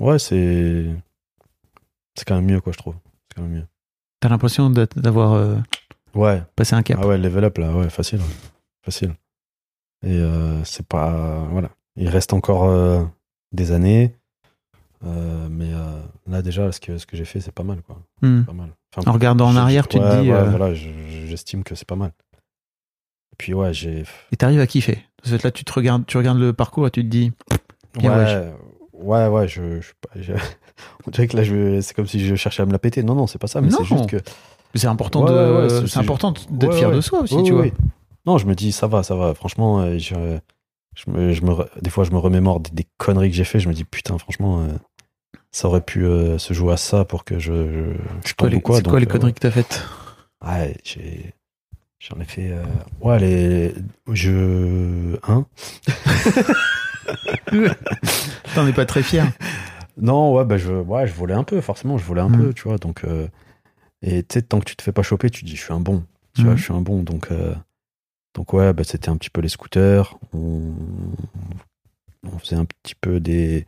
Ouais, c'est. C'est quand même mieux, quoi, je trouve. C'est quand même mieux. T'as l'impression d'avoir Ouais, passé un cap? ah ouais, level up, là, ouais, facile. ouais. Facile. Et c'est pas. Voilà. Il reste encore des années. euh, mais euh, là, déjà, ce que, ce que j'ai fait, c'est pas mal, quoi. Hmm. Pas mal. Enfin, En regardant en arrière, tu te dis, ouais, euh, voilà, je- je- j'estime que c'est pas mal. Et puis, ouais, j'ai. Et t'arrives à kiffer. Là, tu te regardes, tu regardes le parcours et tu te dis, Ouais, ouais, ouais, je, je, je- [LAUGHS] on dirait que là, c'est comme si je cherchais à me la péter. Non, non, c'est pas ça, mais c'est juste que. c'est important de, c'est- important d'être fier de soi aussi, tu vois. Non, je me dis, ça va, ça va. Franchement, euh, je, je me, je me, re- des fois, je me remémore des, des conneries que j'ai fait. Je me dis, putain, franchement, euh, ça aurait pu euh, se jouer à ça pour que je, je, je Quoi, les- quoi. C'est quoi les euh, conneries que t'as faites? Ouais, j'ai. J'en ai fait. euh, Ouais, les. Je. Hein [LAUGHS] T'en es pas très fier. Non, ouais, bah, je, ouais, je volais un peu, forcément, je volais un Mm. peu, tu vois. Donc, euh, et tu sais, tant que tu te fais pas choper, tu te dis, je suis un bon. Tu vois, Mm. je suis un bon. Donc, euh, donc ouais, bah, c'était un petit peu les scooters. On, on faisait un petit peu des.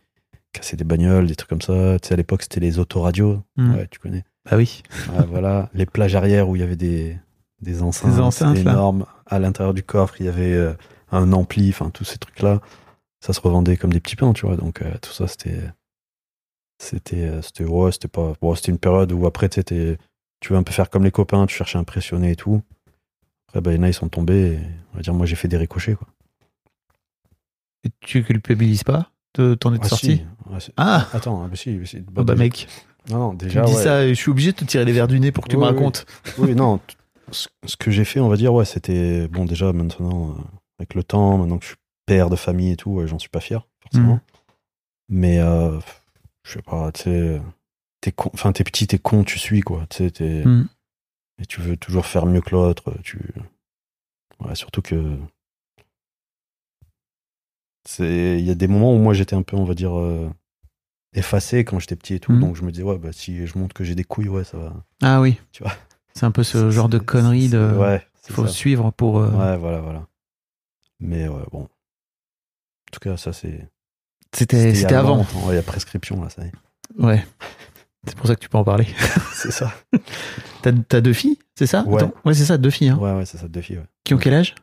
Casser des bagnoles, des trucs comme ça. Tu sais, à l'époque, c'était les autoradios. Mm. Ouais, tu connais. Bah oui. Voilà. [LAUGHS] Les plages arrière où il y avait des, des enceintes, Des enceintes, là. énormes. À l'intérieur du coffre, il y avait euh, un ampli, enfin, tous ces trucs-là. Ça se revendait comme des petits pains, tu vois. Donc, euh, tout ça, c'était. C'était. euh, C'était ouais, c'était pas. Bon, c'était une période où après, tu tu veux un peu faire comme les copains, tu cherches à impressionner et tout. Après, bah, il y en a, ils sont tombés. Et, on va dire, moi, j'ai fait des ricochets, quoi. Et tu culpabilises pas? T'en être Ah, sorti si. Ah. Ah Attends, ah, bah, si, si. Oh bah déjà- mec, Non, non, tu déjà. me dis ouais. ça je suis obligé de te tirer les verres du nez pour que tu Oui, me racontes. Oui, non. Ce ce que j'ai fait, on va dire, ouais, c'était. Bon, déjà, maintenant, euh, avec le temps, maintenant que je suis père de famille et tout, ouais, j'en suis pas fier, forcément. Mhm. Mais, euh, je sais pas, tu sais. T'es con, enfin, t'es petit, t'es con, tu suis, quoi. Tu sais, t'es. Mm. Et tu veux toujours faire mieux que l'autre. Tu. Ouais, surtout que. C'est. Il y a des moments où moi, j'étais un peu, on va dire. euh, effacé quand j'étais petit et tout. Mhm. Donc, je me disais, ouais, bah, si je montre que j'ai des couilles, ouais, ça va. Ah oui. Tu vois. C'est un peu ce genre de conneries de. Ouais. faut ça. suivre pour. euh, Ouais, voilà, voilà. Mais ouais, bon. En tout cas, ça, c'est. C'était c'était avant. Ouais, il y a prescription, là, ça y est. Ouais. [LAUGHS] C'est pour ça que tu peux en parler. [LAUGHS] [LAUGHS] C'est ça. T'as deux filles, c'est ça? Ouais. Ouais, c'est ça, deux filles. Hein, Ouais, ouais, c'est ça, deux filles. Qui ont quel âge?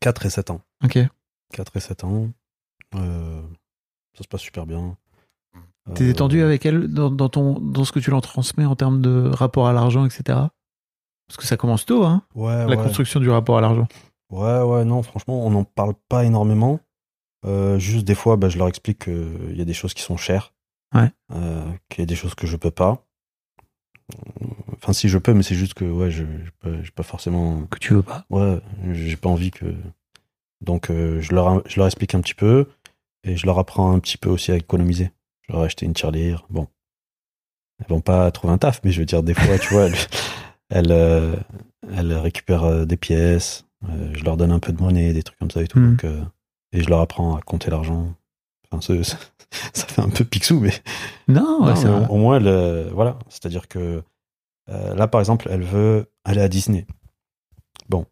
4 et 7 ans. Ok. 4 et 7 ans. Euh, ça se passe super bien. T'es Euh, détendu avec elle dans, dans ton, dans ce que tu leur transmets en termes de rapport à l'argent, etc. Parce que ça commence tôt, hein, Ouais, la ouais. construction du rapport à l'argent. Ouais, ouais, non, franchement, on n'en parle pas énormément. Euh, juste des fois, bah, je leur explique qu'il y a des choses qui sont chères. Ouais. Euh, qu'il y a des choses que je peux pas. Enfin, si je peux, mais c'est juste que ouais, je j'ai pas, forcément. Que tu veux pas. Ouais, j'ai pas envie que. Donc, euh, je, leur, je leur explique un petit peu et je leur apprends un petit peu aussi à économiser. Je leur ai acheté une tirelire. Bon. Elles vont pas trouver un taf, mais je veux dire, des fois, tu vois, elles, [LAUGHS] elles, euh, elles récupèrent euh, des pièces. euh, je leur donne un peu de monnaie, des trucs comme ça et tout. Mhm. Donc, et je leur apprends à compter l'argent. Enfin, [LAUGHS] ça, ça fait un peu pixou, mais [LAUGHS] Non, ouais, non, c'est mais vrai. au, au moins, elle, voilà. C'est-à-dire que là, par exemple, elle veut aller à Disney. Bon,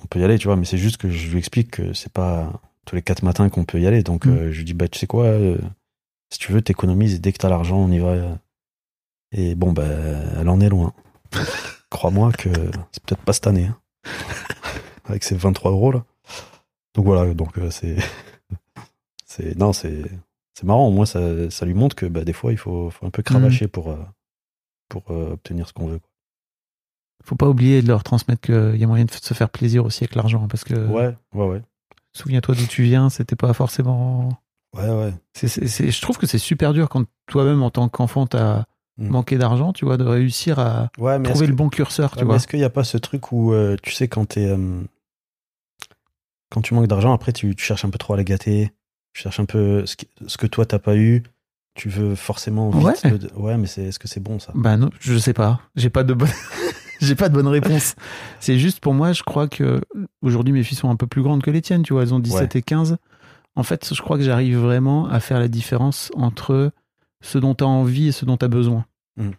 on peut y aller, tu vois, mais c'est juste que je lui explique que c'est pas tous les quatre matins qu'on peut y aller. Donc, Mm. euh, je lui dis, bah, tu sais quoi, euh, si tu veux, t'économises et dès que t'as l'argent, on y va. Et bon, bah, elle en est loin. [LAUGHS] Crois-moi que c'est peut-être pas cette année. hein. [LAUGHS] Avec ses 23 euros, là. Donc voilà, donc euh, c'est. [LAUGHS] c'est non, c'est. C'est marrant, au moins ça, ça lui montre que bah, des fois il faut, faut un peu cravacher pour, euh, pour euh, obtenir ce qu'on veut. Faut pas oublier de leur transmettre qu'il y a moyen de se faire plaisir aussi avec l'argent. Parce que, Ouais, ouais, ouais. Souviens-toi d'où tu viens, c'était pas forcément. Ouais, ouais. je trouve que c'est super dur quand toi-même, en tant qu'enfant, t'as Mm. manqué d'argent, tu vois, de réussir à Ouais, mais est-ce trouver que- le bon curseur, tu vois. est-ce qu'il n'y a pas ce truc où, euh, tu sais, quand t'es. euh, quand tu manques d'argent, après tu, tu cherches un peu trop à la gâter, tu cherches un peu ce que, ce que toi t'as pas eu, tu veux forcément vite. Ouais. le- ouais mais c'est, est-ce que c'est bon ça? Bah non, je sais pas. J'ai pas de bonne. [LAUGHS] J'ai pas de bonne réponse. C'est juste pour moi, je crois que aujourd'hui mes filles sont un peu plus grandes que les tiennes, tu vois, elles ont 17 et 15. En fait, je crois que j'arrive vraiment à faire la différence entre ce dont tu as envie et ce dont tu as besoin. Mm.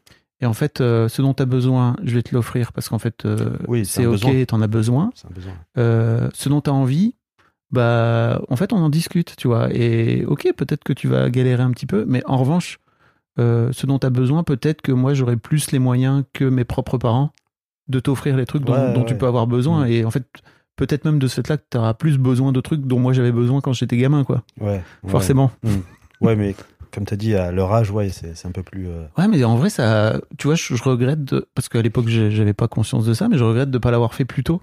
Et en fait, euh, ce dont tu as besoin, je vais te l'offrir parce qu'en fait, euh, Oui, c'est OK, tu en as besoin. Besoin. Euh, ce dont tu as envie, bah, en fait, on en discute, tu vois. Et ok, peut-être que tu vas galérer un petit peu, mais en revanche, ce dont tu as besoin, peut-être que moi, j'aurai plus les moyens que mes propres parents de t'offrir les trucs dont, Ouais, dont ouais. tu peux avoir besoin. Mm. Et en fait, peut-être même de ce fait-là que tu auras plus besoin de trucs dont moi j'avais besoin quand j'étais gamin, quoi. Ouais. ouais. Forcément. Ouais, mais comme tu as dit, à leur âge, ouais, c'est un peu plus. euh, Ouais, mais en vrai, ça, tu vois, je, je regrette de, parce qu'à l'époque, j'avais pas conscience de ça, mais je regrette de pas l'avoir fait plus tôt,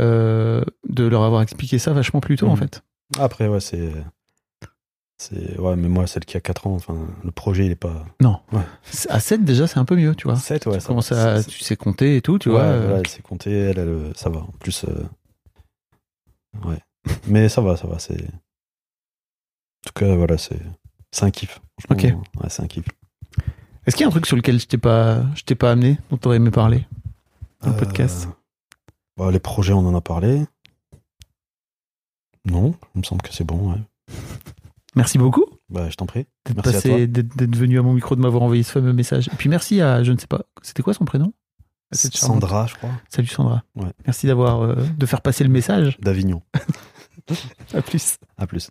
euh, de leur avoir expliqué ça vachement plus tôt, en Mhm. fait. Après, ouais, c'est. C'est. Ouais, mais moi, celle qui a 4 ans, enfin, le projet, il est pas. Non. Ouais. À 7, déjà, c'est un peu mieux, tu vois. 7, ouais. tu ça commences va. à, tu sais compter et tout, tu ouais, vois. euh, voilà, c'est compté, elle, elle, euh, ça va. En plus, euh, ouais. Mais ça va, ça va. C'est. En tout cas, voilà, c'est. C'est un kiff. franchement. Ouais, c'est un kiff. Est-ce qu'il y a un truc sur lequel je t'ai pas, je t'ai pas amené, dont t'aurais aimé parler? Dans le Euh, podcast? bah, les projets, on en a parlé. Non, il me semble que c'est bon, ouais. [LAUGHS] Merci beaucoup Bah, je t'en prie. d'être venu à mon micro, de m'avoir envoyé ce fameux message. Et puis merci à, je ne sais pas, c'était quoi son prénom? Sandra, je crois, Salut Sandra. Ouais. Merci d'avoir, euh, de faire passer le message. d'Avignon. [LAUGHS] À plus. À plus.